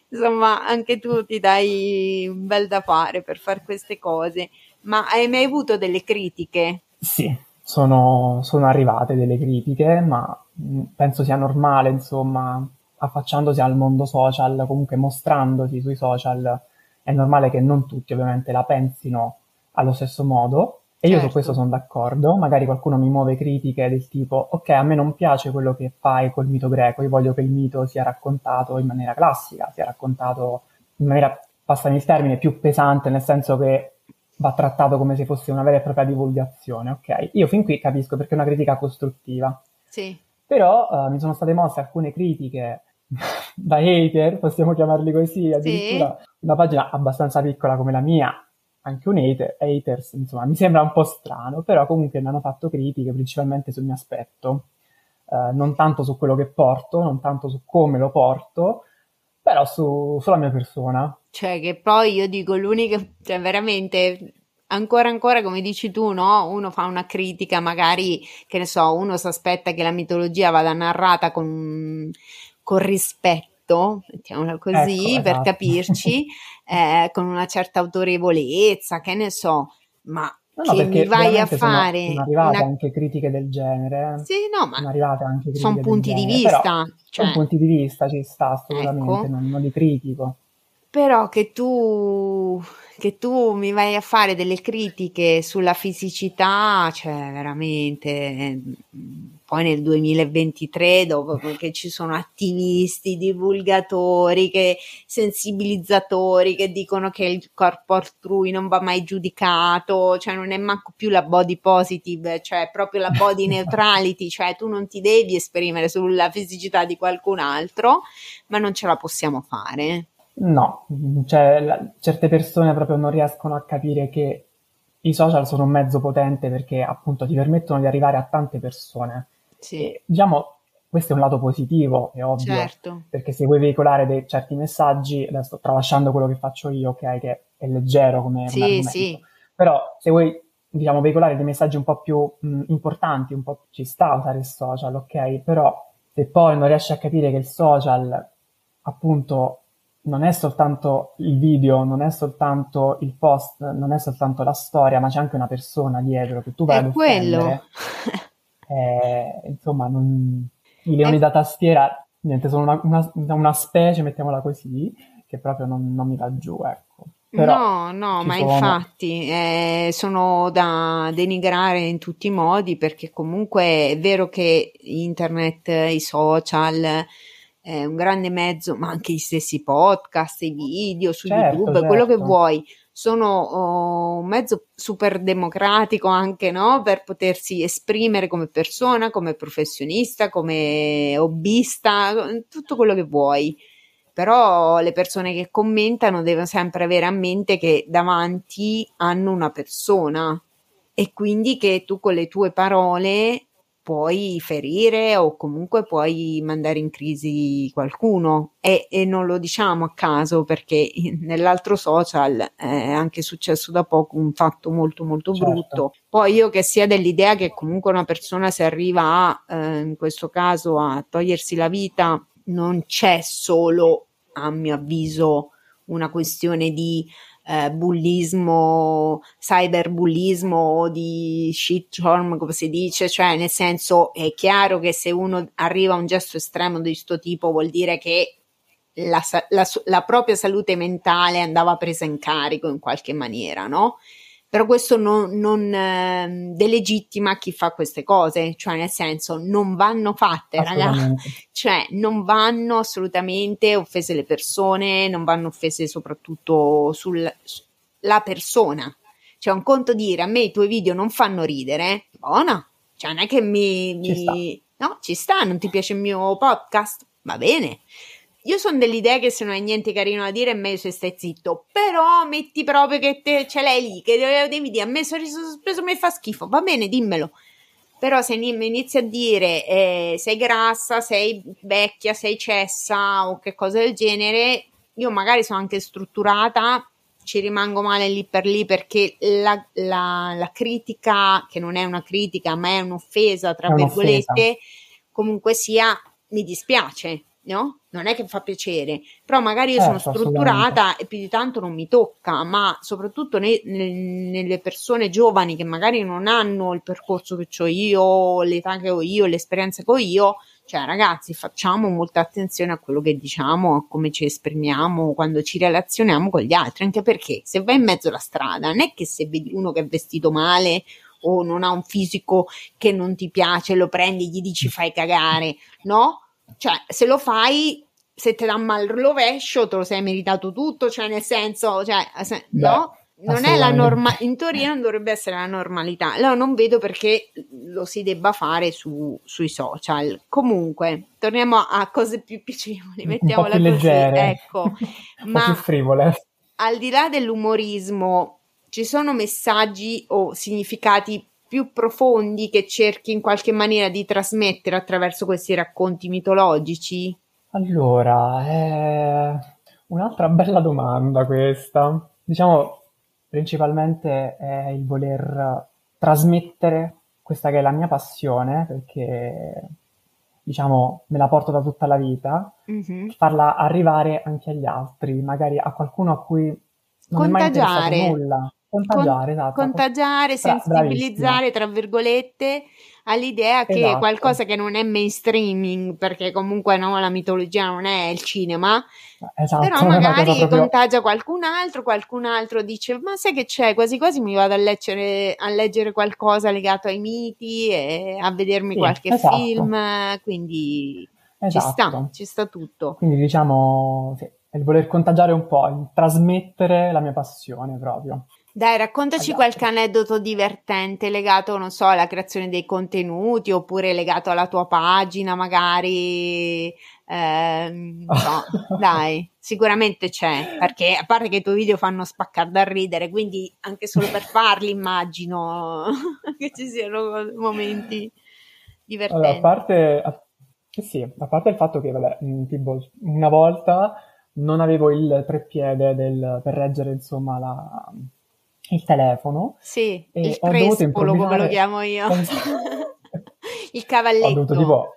B: Insomma, anche tu ti dai un bel da fare per fare queste cose. Ma hai mai avuto delle critiche?
A: Sì, sono, sono arrivate delle critiche, ma mh, penso sia normale, insomma, affacciandosi al mondo social, comunque mostrandosi sui social, è normale che non tutti ovviamente la pensino allo stesso modo. E io certo. su questo sono d'accordo, magari qualcuno mi muove critiche del tipo, ok, a me non piace quello che fai col mito greco, io voglio che il mito sia raccontato in maniera classica, sia raccontato in maniera, passami il termine, più pesante, nel senso che va trattato come se fosse una vera e propria divulgazione, ok? Io fin qui capisco perché è una critica costruttiva.
B: Sì.
A: Però uh, mi sono state mosse alcune critiche da hater, possiamo chiamarli così, addirittura sì. una pagina abbastanza piccola come la mia, anche un hater, haters, insomma, mi sembra un po' strano, però comunque mi hanno fatto critiche principalmente sul mio aspetto, uh, non tanto su quello che porto, non tanto su come lo porto, però su, sulla mia persona.
B: Cioè, che poi io dico l'unica, cioè veramente ancora ancora come dici tu, no? Uno fa una critica, magari che ne so, uno si aspetta che la mitologia vada narrata con, con rispetto, mettiamola così, ecco, per esatto. capirci, eh, con una certa autorevolezza, che ne so, ma No, no, che mi vai a fare.
A: Sono, sono arrivate una... anche critiche del genere.
B: Sì, no, ma sono arrivate anche sono punti di vista.
A: Cioè... Sono punti di vista, ci sta assolutamente, ecco. non, non li critico.
B: Però che tu, che tu mi vai a fare delle critiche sulla fisicità, cioè veramente, poi nel 2023, dopo che ci sono attivisti, divulgatori, che, sensibilizzatori che dicono che il corpo altrui non va mai giudicato, cioè non è manco più la body positive, cioè proprio la body neutrality, cioè tu non ti devi esprimere sulla fisicità di qualcun altro, ma non ce la possiamo fare.
A: No, cioè, la, certe persone proprio non riescono a capire che i social sono un mezzo potente perché appunto ti permettono di arrivare a tante persone.
B: Sì.
A: Diciamo, questo è un lato positivo, è ovvio,
B: certo.
A: perché se vuoi veicolare dei certi messaggi, adesso tralasciando quello che faccio io, ok, che è leggero come,
B: sì,
A: come
B: sì.
A: però se vuoi diciamo veicolare dei messaggi un po' più mh, importanti, un po' ci sta usare il social, ok, però se poi non riesci a capire che il social appunto non è soltanto il video, non è soltanto il post, non è soltanto la storia, ma c'è anche una persona dietro che tu vai è ad quello. eh, insomma, non... i leoni è... da tastiera, niente, sono una, una, una, specie, mettiamola così, che proprio non, non mi dà giù, ecco. Però
B: no, no, ma sono... infatti eh, sono da denigrare in tutti i modi perché comunque è vero che internet, i social è un grande mezzo, ma anche gli stessi podcast, i video su certo, YouTube, certo. quello che vuoi, sono oh, un mezzo super democratico anche no? per potersi esprimere come persona, come professionista, come hobbista, tutto quello che vuoi. Però le persone che commentano devono sempre avere a mente che davanti hanno una persona e quindi che tu con le tue parole puoi ferire o comunque puoi mandare in crisi qualcuno e, e non lo diciamo a caso perché nell'altro social è anche successo da poco un fatto molto molto certo. brutto. Poi io che sia dell'idea che comunque una persona si arriva a, eh, in questo caso a togliersi la vita, non c'è solo, a mio avviso, una questione di eh, bullismo, cyberbullismo o di shitstorm, come si dice, cioè nel senso è chiaro che se uno arriva a un gesto estremo di questo tipo vuol dire che la, la, la propria salute mentale andava presa in carico in qualche maniera, no? Però questo non, non eh, delegittima chi fa queste cose, cioè nel senso non vanno fatte, ragazzi, cioè non vanno assolutamente offese le persone, non vanno offese soprattutto sulla persona. Cioè un conto dire a me i tuoi video non fanno ridere, buona, cioè non è che mi... mi...
A: Ci
B: no, ci sta, non ti piace il mio podcast? Va bene io sono dell'idea che se non hai niente carino da dire è meglio se stai zitto, però metti proprio che te, ce l'hai lì, che devi dire a me sorriso sospeso mi fa schifo, va bene, dimmelo. Però se inizi a dire eh, sei grassa, sei vecchia, sei cessa o che cosa del genere, io magari sono anche strutturata, ci rimango male lì per lì perché la, la, la critica, che non è una critica ma è un'offesa, tra è virgolette, un'offesa. comunque sia, mi dispiace, no? Non è che fa piacere, però magari io certo, sono strutturata e più di tanto non mi tocca, ma soprattutto ne, ne, nelle persone giovani che magari non hanno il percorso che ho io, l'età che ho io, l'esperienza che ho io, cioè, ragazzi, facciamo molta attenzione a quello che diciamo, a come ci esprimiamo quando ci relazioniamo con gli altri, anche perché se vai in mezzo alla strada, non è che se vedi uno che è vestito male o non ha un fisico che non ti piace, lo prendi gli dici fai cagare, no? Cioè, se lo fai, se ti dà mal rovescio, te lo sei meritato tutto, cioè nel senso, cioè, se, no? non è la normalità, in teoria non dovrebbe essere la normalità. Allora non vedo perché lo si debba fare su, sui social. Comunque, torniamo a cose più piacevoli, mettiamola
A: più
B: così.
A: Leggere.
B: Ecco, ma
A: più frivole.
B: Al di là dell'umorismo, ci sono messaggi o significati più profondi che cerchi in qualche maniera di trasmettere attraverso questi racconti mitologici?
A: Allora, è un'altra bella domanda questa. Diciamo, principalmente è il voler trasmettere questa che è la mia passione, perché diciamo me la porto da tutta la vita, mm-hmm. farla arrivare anche agli altri, magari a qualcuno a cui non
B: contagiare.
A: è mai nulla.
B: Contagiare, Con, esatto. Contagiare, sensibilizzare, tra virgolette, all'idea che esatto. qualcosa che non è mainstreaming, perché comunque no, la mitologia non è il cinema, esatto, però magari proprio... contagia qualcun altro, qualcun altro dice ma sai che c'è, quasi quasi mi vado a leggere, a leggere qualcosa legato ai miti e a vedermi sì, qualche esatto. film, quindi ci sta, esatto. ci sta tutto.
A: Quindi diciamo sì, il voler contagiare un po', il trasmettere la mia passione proprio.
B: Dai, raccontaci esatto. qualche aneddoto divertente legato, non so, alla creazione dei contenuti oppure legato alla tua pagina, magari. Eh, no, dai, sicuramente c'è, perché a parte che i tuoi video fanno spaccare da ridere, quindi anche solo per farli immagino che ci siano momenti divertenti.
A: Allora, a parte, a, sì, a parte il fatto che, vabbè, mm, tipo, una volta non avevo il treppiede del, per reggere, insomma, la il telefono.
B: Sì, il trespolo come lo chiamo io. il cavalletto. Dovuto tipo,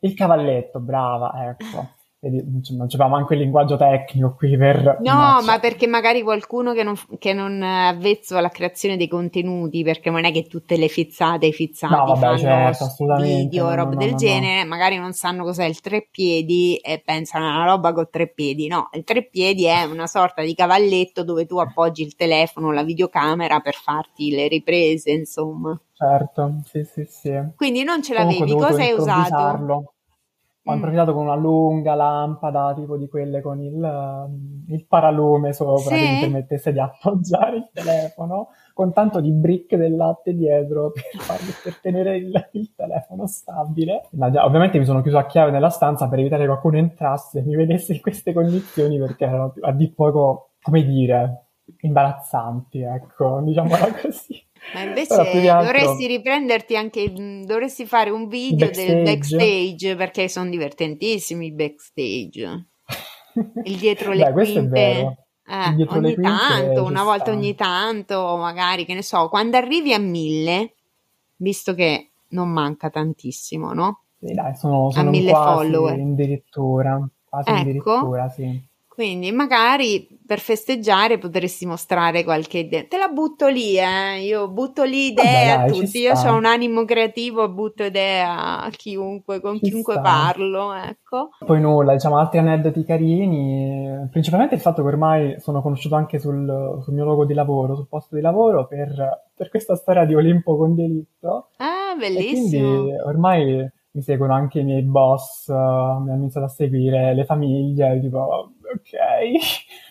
A: il cavalletto, brava, ecco non c'è manco il linguaggio tecnico qui per...
B: No, ma perché magari qualcuno che non, che non avvezzo alla creazione dei contenuti, perché non è che tutte le fizzate e fizzati no, vabbè, fanno certo, video, no, roba no, del no, genere, magari non sanno cos'è il tre piedi e pensano a una roba con tre piedi. No, il tre piedi è una sorta di cavalletto dove tu appoggi il telefono, la videocamera per farti le riprese, insomma.
A: Certo, sì, sì, sì.
B: Quindi non ce l'avevi, cosa hai usato?
A: Ho mm. improvvisato con una lunga lampada, tipo di quelle con il, um, il paralume sopra, sì? che mi permettesse di appoggiare il telefono, con tanto di brick del latte dietro per, farmi, per tenere il, il, telefono stabile. Ma già, ovviamente mi sono chiuso a chiave nella stanza per evitare che qualcuno entrasse e mi vedesse in queste condizioni, perché erano a di poco, come dire, imbarazzanti, ecco, diciamola così.
B: Ma invece dovresti riprenderti anche, dovresti fare un video backstage. del backstage perché sono divertentissimi i backstage. Il dietro le
A: Beh, quinte.
B: Eh, ogni tanto, una volta ogni tanto, magari, che ne so, quando arrivi a mille, visto che non manca tantissimo, no?
A: Sì, dai, sono, sono a mille follower. addirittura, quasi
B: ecco.
A: addirittura, sì.
B: Quindi magari per festeggiare potresti mostrare qualche idea. Te la butto lì, eh? Io butto lì idee Vabbè, a tutti. Io ho un animo creativo, butto idee a chiunque, con ci chiunque sta. parlo, ecco.
A: Poi nulla, diciamo altri aneddoti carini. Principalmente il fatto che ormai sono conosciuto anche sul, sul mio luogo di lavoro, sul posto di lavoro, per, per questa storia di Olimpo con delitto.
B: Ah, bellissimo.
A: Quindi ormai mi seguono anche i miei boss, uh, mi hanno iniziato a seguire le famiglie, tipo ok. Mi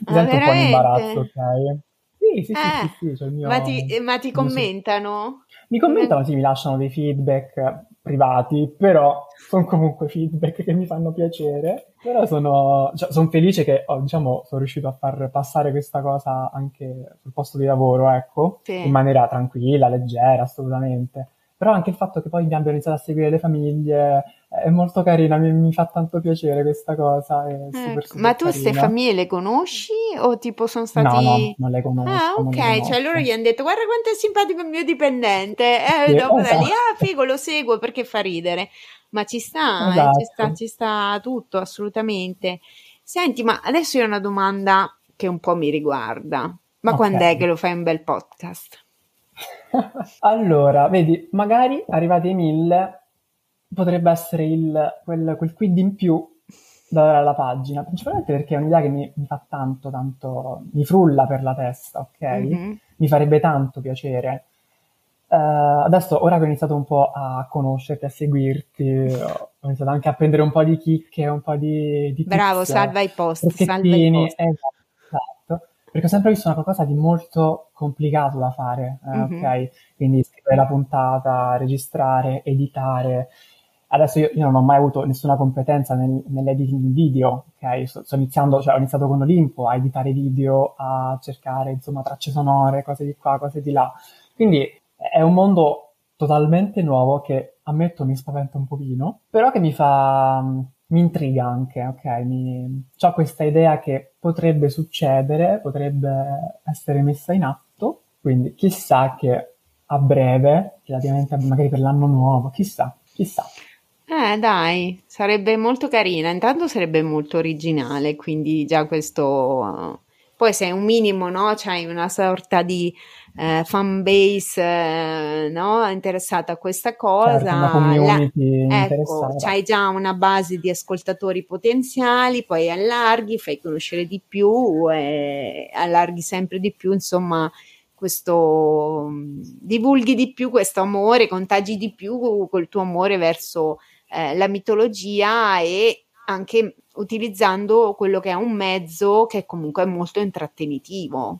A: ah, sento un po' in imbarazzo, ok. Sì, sì, eh, sì, sì, sì mio,
B: ma, ti, ma ti commentano?
A: Mi commentano, sì, mi lasciano dei feedback privati, però sono comunque feedback che mi fanno piacere. Però sono, cioè, sono felice che oh, diciamo, sono riuscito a far passare questa cosa anche sul posto di lavoro, ecco, sì. in maniera tranquilla, leggera, assolutamente. Però anche il fatto che poi mi abbiano iniziato a seguire le famiglie è molto carina, mi, mi fa tanto piacere questa cosa. È super, super
B: ma tu
A: queste
B: famiglie le conosci o tipo sono stati...
A: No, no, non le conosco.
B: Ah, ok, cioè loro gli hanno detto guarda quanto è simpatico il mio dipendente. E eh, dopo esatto. da lì, ah figo, lo seguo perché fa ridere. Ma ci sta, esatto. eh, ci sta, ci sta tutto, assolutamente. Senti, ma adesso io ho una domanda che un po' mi riguarda. Ma okay. quando è che lo fai un bel podcast?
A: allora, vedi, magari arrivati ai mille potrebbe essere il, quel, quel quid in più da dare alla pagina, principalmente perché è un'idea che mi, mi, fa tanto, tanto, mi frulla per la testa, ok? Mm-hmm. Mi farebbe tanto piacere. Uh, adesso, ora che ho iniziato un po' a conoscerti, a seguirti, ho iniziato anche a prendere un po' di chicche, un po' di... di
B: Bravo, tips, salva i post, salva i post.
A: Esatto, perché ho sempre visto una qualcosa di molto complicato da fare, eh, mm-hmm. ok? Quindi scrivere la puntata, registrare, editare, Adesso io, io, non ho mai avuto nessuna competenza nel, nell'editing video, ok? Sto, sto, iniziando, cioè ho iniziato con Olimpo a editare video, a cercare insomma tracce sonore, cose di qua, cose di là. Quindi è un mondo totalmente nuovo che ammetto mi spaventa un pochino, però che mi fa, mi intriga anche, ok? Mi, ho questa idea che potrebbe succedere, potrebbe essere messa in atto, quindi chissà che a breve, relativamente magari per l'anno nuovo, chissà, chissà.
B: Eh, dai, sarebbe molto carina. Intanto sarebbe molto originale, quindi già questo. Poi sei un minimo, no? C'hai una sorta di eh, fan base, eh, no? Interessata a questa cosa. Certo,
A: La, ecco,
B: c'hai già una base di ascoltatori potenziali, poi allarghi, fai conoscere di più, e allarghi sempre di più, insomma questo divulghi di più questo amore, contagi di più col tuo amore verso eh, la mitologia e anche utilizzando quello che è un mezzo che comunque è molto intrattenitivo.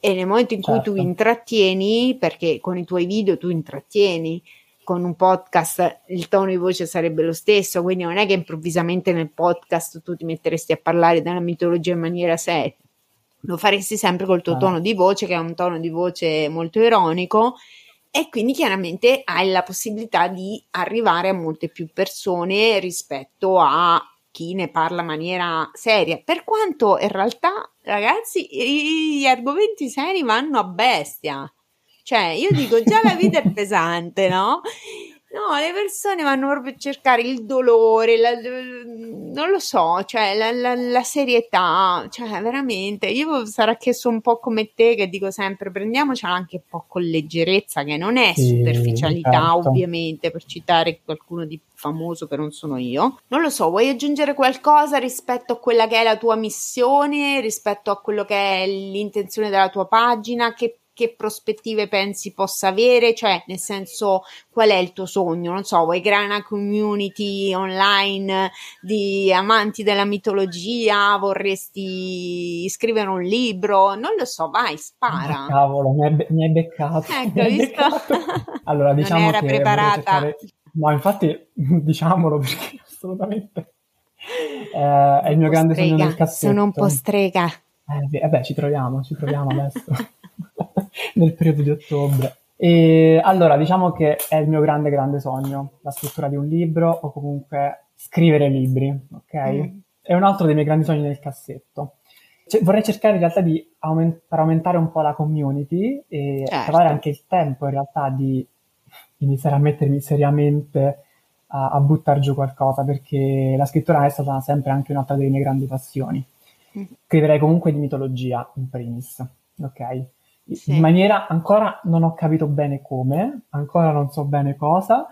B: E nel momento in certo. cui tu certo. intrattieni, perché con i tuoi video tu intrattieni, con un podcast il tono di voce sarebbe lo stesso, quindi non è che improvvisamente nel podcast tu ti metteresti a parlare della mitologia in maniera seria, lo faresti sempre col tuo ah. tono di voce, che è un tono di voce molto ironico, e quindi chiaramente hai la possibilità di arrivare a molte più persone rispetto a chi ne parla in maniera seria. Per quanto in realtà, ragazzi, gli argomenti seri vanno a bestia. Cioè, io dico già la vita è pesante, no? No, le persone vanno proprio a cercare il dolore, la, non lo so, cioè la, la, la, serietà, cioè veramente, io sarà che sono un po' come te che dico sempre prendiamocela anche un po' con leggerezza, che non è sì, superficialità certo. ovviamente, per citare qualcuno di famoso che non sono io. Non lo so, vuoi aggiungere qualcosa rispetto a quella che è la tua missione, rispetto a quello che è l'intenzione della tua pagina, che che prospettive pensi possa avere, cioè nel senso qual è il tuo sogno, non so, vuoi creare una community online di amanti della mitologia, vorresti scrivere un libro, non lo so, vai, spara.
A: Oh, cavolo, mi hai, be- mi hai beccato.
B: Ecco, hai visto? Beccato.
A: Allora, diciamo
B: non era
A: che
B: preparata.
A: Cercare... No, infatti, diciamolo perché assolutamente eh, è il mio grande sogno del cassetto.
B: Sono un po' strega.
A: Eh, beh, ci troviamo, ci troviamo adesso. nel periodo di ottobre. E allora, diciamo che è il mio grande, grande sogno, la scrittura di un libro o comunque scrivere libri, ok? Mm. È un altro dei miei grandi sogni nel cassetto. Cioè, vorrei cercare in realtà di aument- aumentare un po' la community e certo. trovare anche il tempo in realtà di iniziare a mettermi seriamente a, a buttare giù qualcosa perché la scrittura è stata sempre anche un'altra delle mie grandi passioni. Mm. Scriverei comunque di mitologia in primis, ok? Sì. in maniera ancora non ho capito bene come, ancora non so bene cosa,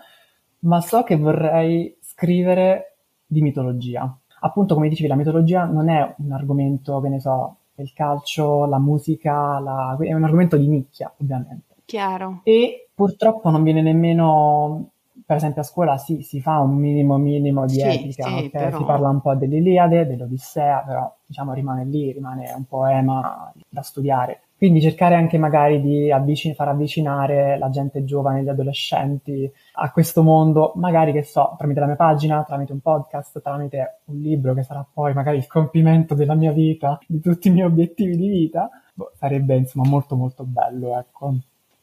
A: ma so che vorrei scrivere di mitologia. Appunto, come dicevi, la mitologia non è un argomento, che ne so, il calcio, la musica, la... è un argomento di nicchia, ovviamente.
B: Chiaro.
A: E purtroppo non viene nemmeno per esempio a scuola sì, si fa un minimo minimo di sì, epica, sì, okay? però... si parla un po' dell'Iliade, dell'Odissea, però diciamo rimane lì, rimane un poema da studiare. Quindi cercare anche magari di avvicin- far avvicinare la gente giovane, gli adolescenti a questo mondo, magari che so, tramite la mia pagina, tramite un podcast, tramite un libro che sarà poi magari il compimento della mia vita, di tutti i miei obiettivi di vita, boh, sarebbe insomma molto molto bello, ecco.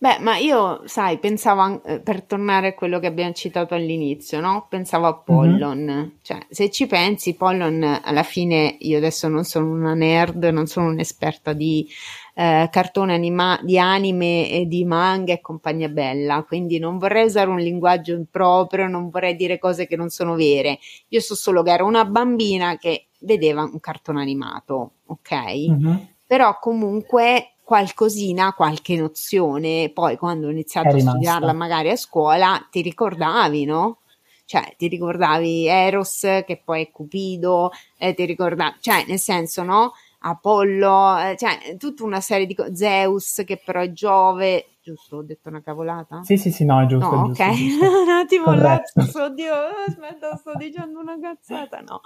B: Beh, ma io, sai, pensavo, eh, per tornare a quello che abbiamo citato all'inizio, no? Pensavo a mhm. Pollon. Mm-hmm. Cioè, se ci pensi, Pollon, alla fine, io adesso non sono una nerd, non sono un'esperta di eh, cartone anima- di anime e di manga e compagnia bella, quindi non vorrei usare un linguaggio improprio, non vorrei dire cose che non sono vere. Io so solo che era una bambina che vedeva un cartone animato, ok? Mm-hmm. Però comunque qualcosina, qualche nozione, poi quando ho iniziato a studiarla magari a scuola ti ricordavi, no? Cioè, ti ricordavi Eros, che poi è Cupido, eh, ti ricordavi, cioè, nel senso, no? Apollo, eh, cioè tutta una serie di cose, Zeus che però è Giove, giusto? Ho detto una cavolata?
A: Sì, sì, sì, no, è giusto.
B: No,
A: è giusto,
B: ok, un attimo lapsus, oddio, aspetta, sto dicendo una cazzata, no.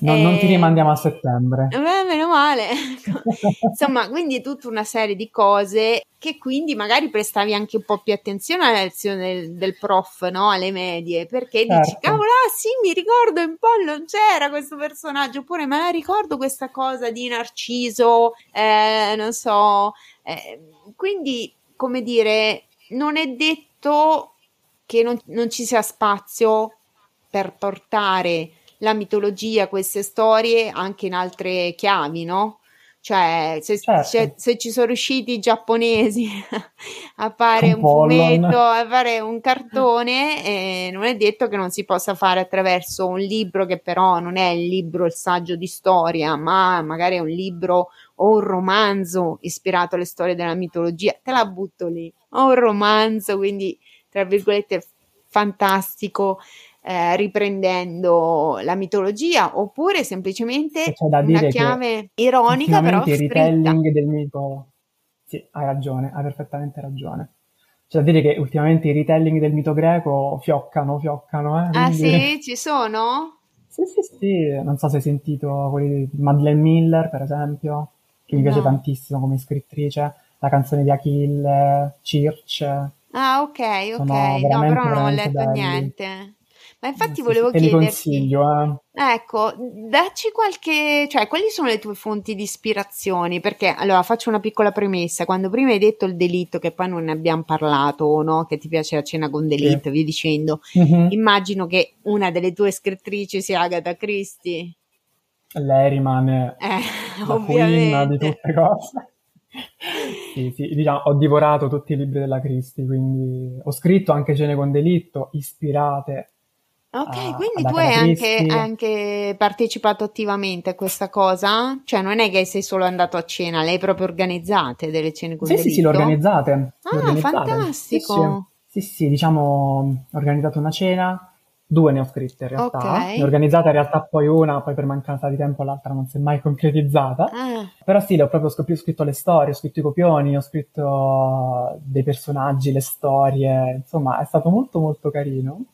A: no eh, non ti eh, rimandiamo a settembre.
B: Beh, meno male. Insomma, quindi tutta una serie di cose che quindi magari prestavi anche un po' più attenzione alla lezione del, del prof, no? Alle medie, perché certo. dici, cavolo, ah sì, mi ricordo in po' non c'era questo personaggio, oppure me la ricordo questa cosa di Narciso, eh, non so, eh, quindi come dire, non è detto che non, non ci sia spazio per portare la mitologia, queste storie anche in altre chiavi, no? Cioè, se, certo. se, se, ci sono riusciti i giapponesi a fare un, un fumetto, a fare un cartone, eh, non è detto che non si possa fare attraverso un libro che però non è il libro, il saggio di storia, ma magari è un libro o un romanzo ispirato alle storie della mitologia. Te la butto lì. O un romanzo, quindi tra virgolette fantastico eh, riprendendo la mitologia oppure semplicemente una chiave ironica però
A: il retelling del mito sì, hai ragione, hai perfettamente ragione c'è da dire che ultimamente i retelling del mito greco fioccano, fioccano eh?
B: ah sì? ci sono?
A: sì sì sì, non so se hai sentito quelli di Madeleine Miller per esempio che mi piace no. tantissimo come scrittrice la canzone di Achille, Circe
B: ah ok ok, no però non ho letto belli. niente ma infatti volevo
A: te
B: chiederti...
A: consiglio,
B: eh. Ecco, dacci qualche... cioè, quali sono le tue fonti di ispirazione? Perché, allora, faccio una piccola premessa. Quando prima hai detto il delitto, che poi non ne abbiamo parlato, no? Che ti piace la cena con delitto, sì. via dicendo, mm-hmm. immagino che una delle tue scrittrici sia Agatha Christie.
A: Lei rimane eh, la ovviamente. di tutte cose. sì, sì, diciamo, ho divorato tutti i libri della Christie, quindi ho scritto anche Cene con delitto, ispirate
B: Ok, quindi tu hai anche, anche, partecipato attivamente a questa cosa? Cioè non è che sei solo andato a cena, le hai proprio organizzate delle cene così?
A: Sì, sì, sì, le organizzate.
B: Ah, organizzate. fantastico.
A: Sì, sì, sì, diciamo, ho organizzato una cena, due ne ho scritte in realtà. Okay. Ne ho organizzata in realtà poi una, poi per mancanza di tempo l'altra non si è mai concretizzata. Ah. Però sì, le ho proprio scop- ho scritto le storie, ho scritto i copioni, ho scritto dei personaggi, le storie, insomma è stato molto molto carino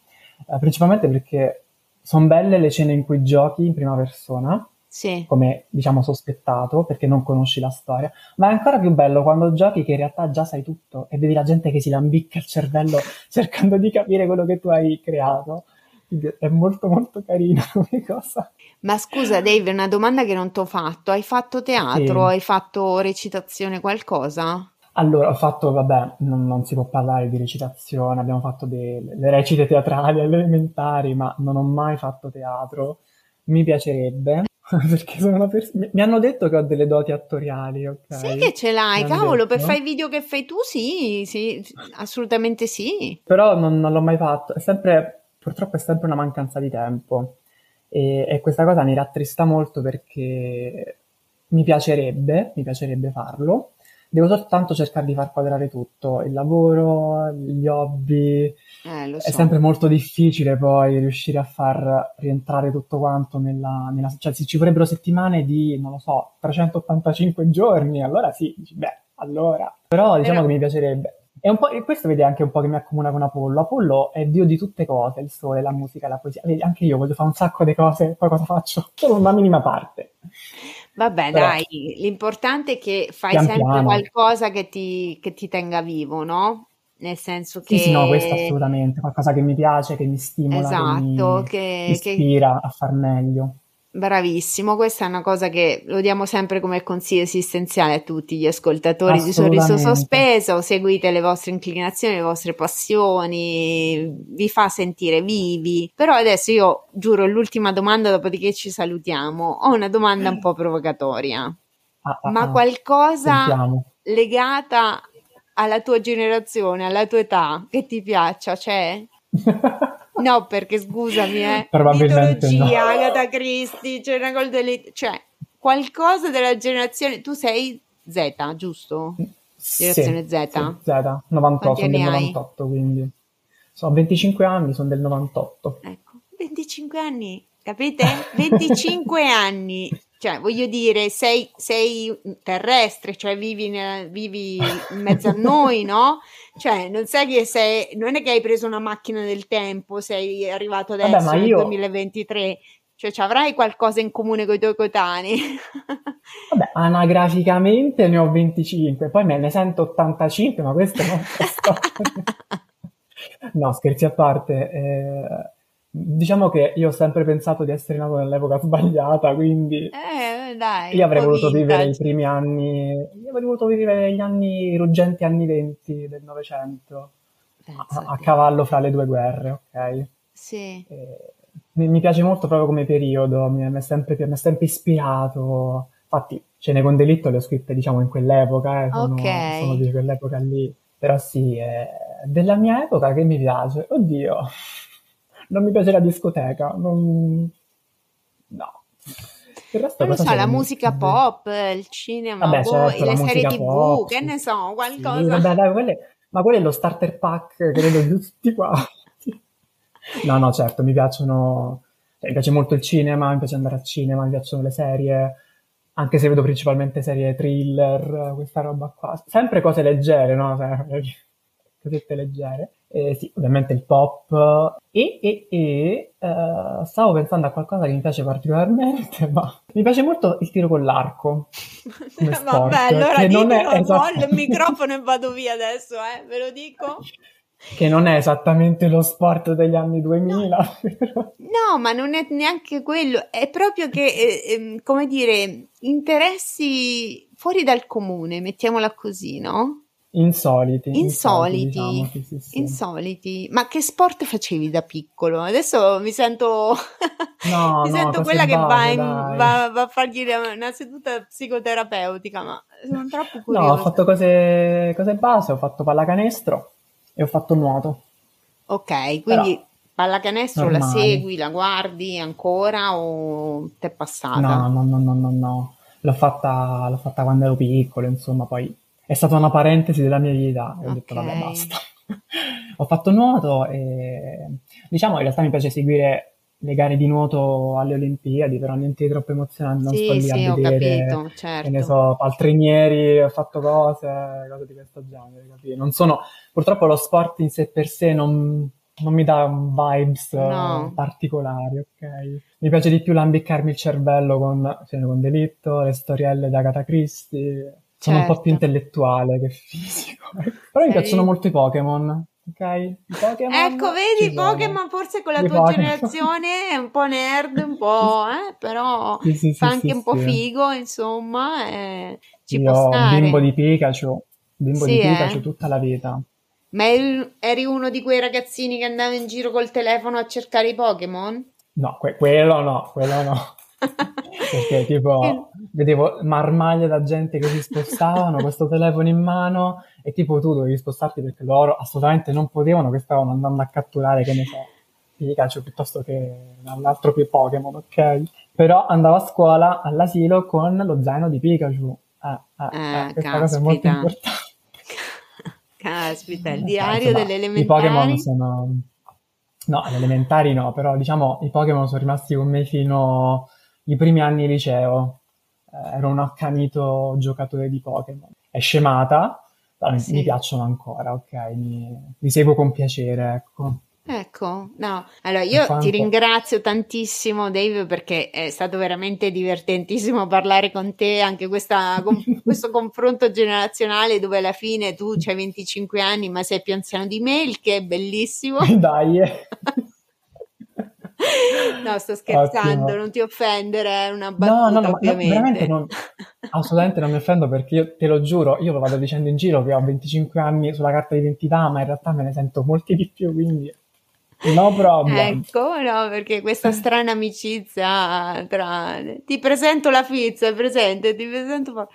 A: eh, principalmente perché sono belle le scene in cui giochi in prima persona,
B: sì.
A: come diciamo sospettato, perché non conosci la storia, ma è ancora più bello quando giochi che in realtà già sai tutto e vedi la gente che si lambicca il cervello cercando di capire quello che tu hai creato. Quindi è molto molto carina come cosa.
B: Ma scusa Dave, una domanda che non ti ho fatto. Hai fatto teatro? Sì. Hai fatto recitazione qualcosa?
A: Allora, ho fatto, vabbè, non, non, si può parlare di recitazione, abbiamo fatto delle recite teatrali alle elementari, ma non ho mai fatto teatro. Mi piacerebbe, perché sono una persona... Mi hanno detto che ho delle doti attoriali, ok?
B: Sì che ce l'hai, cavolo, detto. per fare i video che fai tu, sì, sì, assolutamente sì.
A: Però non, non l'ho mai fatto, è sempre, purtroppo è sempre una mancanza di tempo. E, e questa cosa mi rattrista molto perché mi piacerebbe, mi piacerebbe farlo, devo soltanto cercare di far quadrare tutto, il lavoro, gli hobby.
B: Eh, so.
A: È sempre molto difficile poi riuscire a far rientrare tutto quanto nella, nella... cioè se ci vorrebbero settimane di, non lo so, 385 giorni, allora sì, dici, beh, allora. Però diciamo Però... che mi piacerebbe. E, un po', e questo vedi anche un po' che mi accomuna con Apollo. Apollo è dio di tutte cose, il sole, la musica, la poesia. Vedi, anche io voglio fare un sacco di cose, poi cosa faccio? Solo una minima parte.
B: Vabbè, Però, dai, l'importante è che fai pian sempre piano. qualcosa che ti, che ti tenga vivo, no? Nel senso che...
A: Sì, sì, no, questo assolutamente, qualcosa che mi piace, che mi stimola, esatto, che mi, che, ispira che... a far meglio.
B: Bravissimo, questa è una cosa che lo diamo sempre come consiglio esistenziale a tutti gli ascoltatori di Sorriso Sospeso, seguite le vostre inclinazioni, le vostre passioni, vi fa sentire vivi. Però adesso io giuro l'ultima domanda, dopodiché ci salutiamo. Ho una domanda un po' provocatoria, ah, ah, ma ah. qualcosa Sentiamo. legata alla tua generazione, alla tua età, che ti piaccia, c'è? No, perché scusami, eh.
A: Probabilmente
B: no. Agatha Christie, c'è una Golden Elite, cioè qualcosa della generazione. Tu sei Z, giusto? Generazione
A: sì, Z. Sì, Z, 98, sono del 98, hai? quindi. Sono 25 anni, sono del 98.
B: Ecco, 25 anni, capite? 25 anni cioè, voglio dire, sei, sei terrestre, cioè vivi, nella, vivi, in mezzo a noi, no? Cioè, non sai che sei, non è che hai preso una macchina del tempo, sei arrivato adesso Vabbè, nel io... 2023, cioè ci avrai qualcosa in comune con i tuoi coetanei.
A: Vabbè, anagraficamente ne ho 25, poi me ne sento 85, ma questo non sto... No, scherzi a parte, eh, Diciamo che io ho sempre pensato di essere nato nell'epoca sbagliata, quindi
B: eh, dai,
A: io avrei voluto vintage. vivere i primi anni, io avrei voluto vivere gli anni ruggenti anni 20 del Novecento, a, a, cavallo fra le due guerre, ok?
B: Sì.
A: E, mi, mi, piace molto proprio come periodo, mi, mi, è sempre, mi, è sempre, ispirato. Infatti, Cene con delitto le ho scritte, diciamo, in quell'epoca, eh, sono, okay. sono di quell'epoca lì. Però sì, è della mia epoca che mi piace. Oddio non mi piace la discoteca, non... no.
B: Il resto non lo so, la musica pop, il cinema, vabbè, boh, certo, le serie tv, pop, che ne so, qualcosa. Sì,
A: vabbè, dai, quelle... ma quello è lo starter pack, credo, di tutti qua. no, no, certo, mi piacciono... Cioè, mi piace molto il cinema, mi piace andare al cinema, mi piacciono le serie, anche se vedo principalmente serie thriller, questa roba qua. Sempre cose leggere, no? Cioè, cosette leggere. Eh, sì, ovviamente il pop e, e, e uh, stavo pensando a qualcosa che mi piace particolarmente, ma mi piace molto il tiro con l'arco.
B: Vabbè, allora che non è esatto... il microfono e vado via adesso, eh, ve lo dico.
A: Che non è esattamente lo sport degli anni 2000.
B: No, no ma non è neanche quello, è proprio che, eh, eh, come dire, interessi fuori dal comune, mettiamola così, no?
A: Insoliti.
B: Insoliti. Diciamo, sì, sì, sì. Insoliti. Ma che sport facevi da piccolo? Adesso mi sento, no, mi no, sento quella che va, in, va, va, a fargli una seduta psicoterapeutica, ma sono troppo curiosa.
A: No, ho fatto cose, cose base, ho fatto pallacanestro e ho fatto nuoto.
B: Ok, quindi Però, pallacanestro normali. la segui, la guardi ancora o ti è passata?
A: No, no, no, no, no, no. L'ho fatta, l'ho fatta quando ero piccolo, insomma, poi è stata una parentesi della mia vita ho okay. detto vabbè basta. ho fatto nuoto e diciamo in realtà mi piace seguire le gare di nuoto alle Olimpiadi, però niente di troppo emozionante, non
B: sì,
A: sto lì
B: sì,
A: a vedere,
B: capito, certo.
A: ne so, paltrinieri, ho fatto cose, cose di questo genere, capito? Non sono, purtroppo lo sport in sé per sé non, non mi dà vibes no. particolari, ok? Mi piace di più lambiccarmi il cervello con, cioè, con Delitto, le storielle da Agatha Christie, sono certo. un po' più certo. intellettuale che fisico. Però mi piacciono molto i Pokémon. Ok? I
B: Pokémon ecco, vedi, Pokémon forse con la tua Pokemon. generazione è un po' nerd, un po', eh? però sì, sì, fa sì, anche un po' figo, insomma, eh, ci
A: Io
B: può stare.
A: bimbo di Pikachu, bimbo di Pikachu eh? tutta la vita.
B: Ma eri uno di quei ragazzini che andava in giro col telefono a cercare i Pokémon?
A: No, que- quello no, quello no. Perché tipo vedevo marmaglie da gente che si spostavano, questo telefono in mano e tipo tu dovevi spostarti perché loro assolutamente non potevano, che stavano andando a catturare, che ne so, Pikachu piuttosto che un altro più Pokémon, ok? Però andavo a scuola all'asilo con lo zaino di Pikachu. Eh, eh, eh, questa caspita. cosa è molto importante.
B: Caspita, il diario Insomma, delle elementari.
A: I Pokémon sono... No, le elementari no, però diciamo i Pokémon sono rimasti con me fino i primi anni liceo eh, ero un accanito giocatore di Pokémon. È scemata, però sì. mi piacciono ancora, ok? Mi, li seguo con piacere, ecco.
B: Ecco, no, allora io ti ringrazio tantissimo Dave perché è stato veramente divertentissimo parlare con te, anche questa, questo confronto generazionale dove alla fine tu hai 25 anni ma sei più anziano di me, il che è bellissimo.
A: Dai.
B: no, sto scherzando, Ottimo. non ti offendere, è una battuta no, no, no, veramente
A: non, assolutamente non mi offendo perché io te lo giuro, io lo vado dicendo in giro che ho 25 anni sulla carta d'identità, ma in realtà me ne sento molti di più, quindi... No problem.
B: Ecco, no, perché questa strana amicizia tra... Ti presento la pizza, presente, ti presento...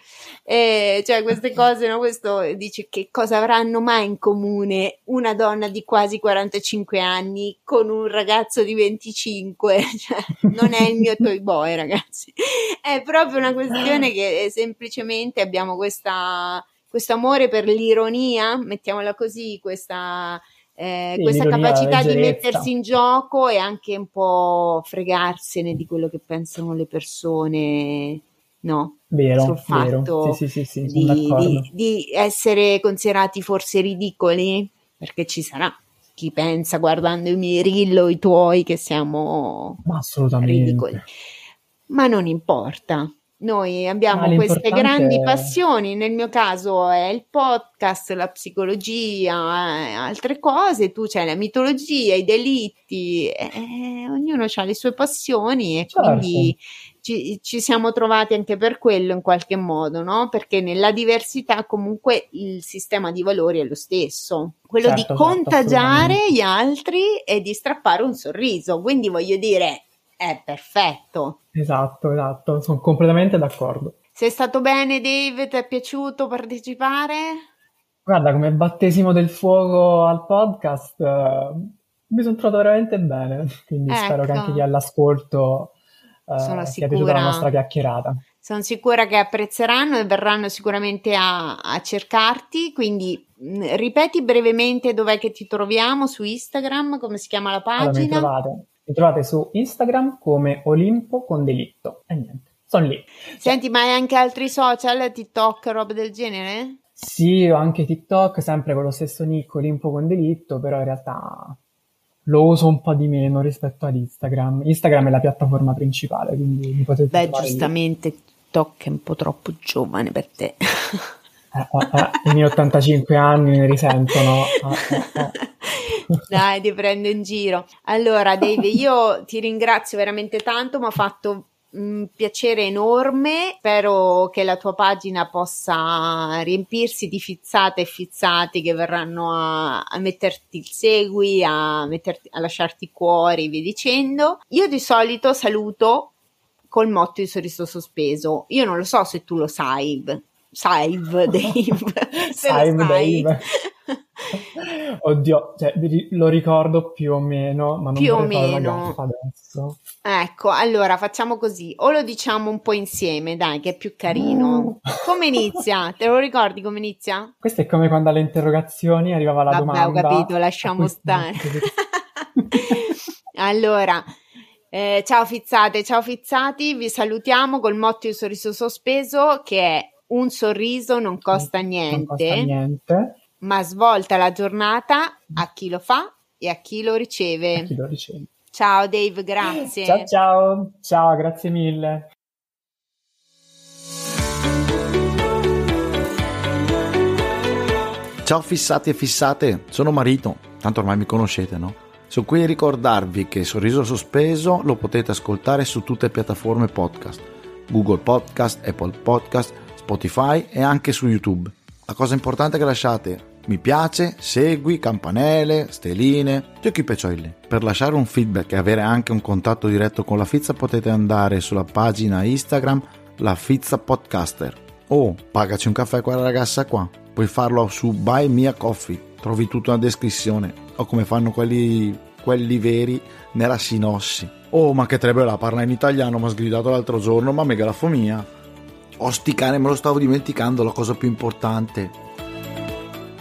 B: Eh, cioè queste cose, no? Questo dice che cosa avranno mai in comune una donna di quasi 45 anni con un ragazzo di 25? Cioè, non è il mio toy boy, ragazzi. È proprio una questione che semplicemente abbiamo questa, questo amore per l'ironia, mettiamola così, questa eh, sì, questa capacità di mettersi in gioco e anche un po' fregarsene di quello che pensano le persone, no?
A: Vero,
B: sul fatto
A: sì, sì, sì,
B: di, di, di, essere considerati forse ridicoli, perché ci sarà chi pensa guardando i miei rillo, i tuoi, che siamo ridicoli. Ma non importa, noi abbiamo ah, queste grandi passioni, nel mio caso è il podcast, la psicologia, eh, altre cose, tu c'hai la mitologia, i delitti, eh, ognuno ha le sue passioni e certo. quindi ci, ci, siamo trovati anche per quello in qualche modo, no? Perché nella diversità comunque il sistema di valori è lo stesso, quello certo, di certo, contagiare certo, gli altri e di strappare un sorriso, quindi voglio dire è perfetto.
A: Esatto, esatto, sono completamente d'accordo.
B: Sei stato bene, Dave? Ti è piaciuto partecipare?
A: Guarda, come battesimo del fuoco al podcast, eh, mi sono trovato veramente bene, quindi ecco. spero che anche chi all'ascolto eh, sono sia piaciuta la nostra chiacchierata.
B: Sono sicura che apprezzeranno e verranno sicuramente a, a cercarti, quindi mh, ripeti brevemente dov'è che ti troviamo su Instagram, come si chiama la pagina? Allora, mi
A: trovate mi trovate su Instagram come Olimpo con delitto. E niente, sono lì.
B: Senti, ma hai anche altri social, TikTok, roba del genere?
A: Sì, ho anche TikTok, sempre con lo stesso nick, Olimpo con delitto, però in realtà lo uso un po' di meno rispetto ad Instagram. Instagram è la piattaforma principale, quindi mi potete
B: Beh, giustamente lì. TikTok è un po' troppo giovane per te.
A: Eh, eh, eh, I miei 85 anni ne risentono.
B: Dai, ti prendo in giro. Allora, Dave, io ti ringrazio veramente tanto, mi ha fatto un piacere enorme. Spero che la tua pagina possa riempirsi di fizzate e fizzati che verranno a, a metterti il segui, a, metterti, a lasciarti cuori, via dicendo. Io di solito saluto col motto di sorriso sospeso. Io non lo so se tu lo sai, Saive Dave.
A: Saive Dave. Oddio, cioè, lo ricordo più o meno, ma non più o meno adesso.
B: Ecco, allora facciamo così, o lo diciamo un po' insieme, dai, che è più carino. Mm. Come inizia? Te lo ricordi come inizia?
A: Questo è come quando alle interrogazioni arrivava la Vabbè, domanda.
B: ho capito, lasciamo stare. allora, eh, ciao fizzate, ciao fizzati, vi salutiamo col motto di sorriso sospeso che è un sorriso non costa niente. Non costa
A: niente
B: ma svolta la giornata a chi lo fa e a chi lo riceve.
A: Chi lo riceve.
B: Ciao Dave, grazie.
A: Ciao ciao, ciao, grazie mille.
C: Ciao fissati e fissate, sono Marito, tanto ormai mi conoscete, no? Sono qui a ricordarvi che Sorriso Sospeso lo potete ascoltare su tutte le piattaforme podcast, Google Podcast, Apple Podcast, Spotify e anche su YouTube. La cosa importante è che lasciate mi piace, segui, campanelle, steline, io chi peccio lì. Per lasciare un feedback e avere anche un contatto diretto con la Fizza potete andare sulla pagina Instagram La Fizza Podcaster o pagaci un caffè a quella ragazza qua. Puoi farlo su Buy Mia Coffee, trovi tutto nella descrizione o come fanno quelli, quelli veri nella sinossi. Oh, ma che trebella, parla in italiano, mi ha sgridato l'altro giorno, ma mega la fomia. Osti cane, me lo stavo dimenticando, la cosa più importante.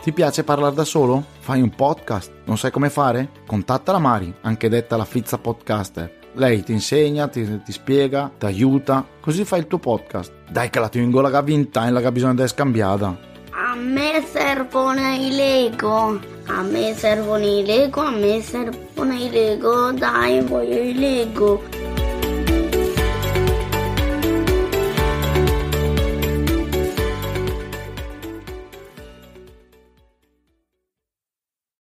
C: Ti piace parlare da solo? Fai un podcast? Non sai come fare? Contatta la Mari, anche detta la Fizza Podcaster. Lei ti insegna, ti, ti spiega, ti aiuta, così fai il tuo podcast. Dai che la tengo la vinta la che bisogna di scambiata.
D: A me servono i Lego, a me servono i Lego, a me servono i Lego, dai voglio i Lego.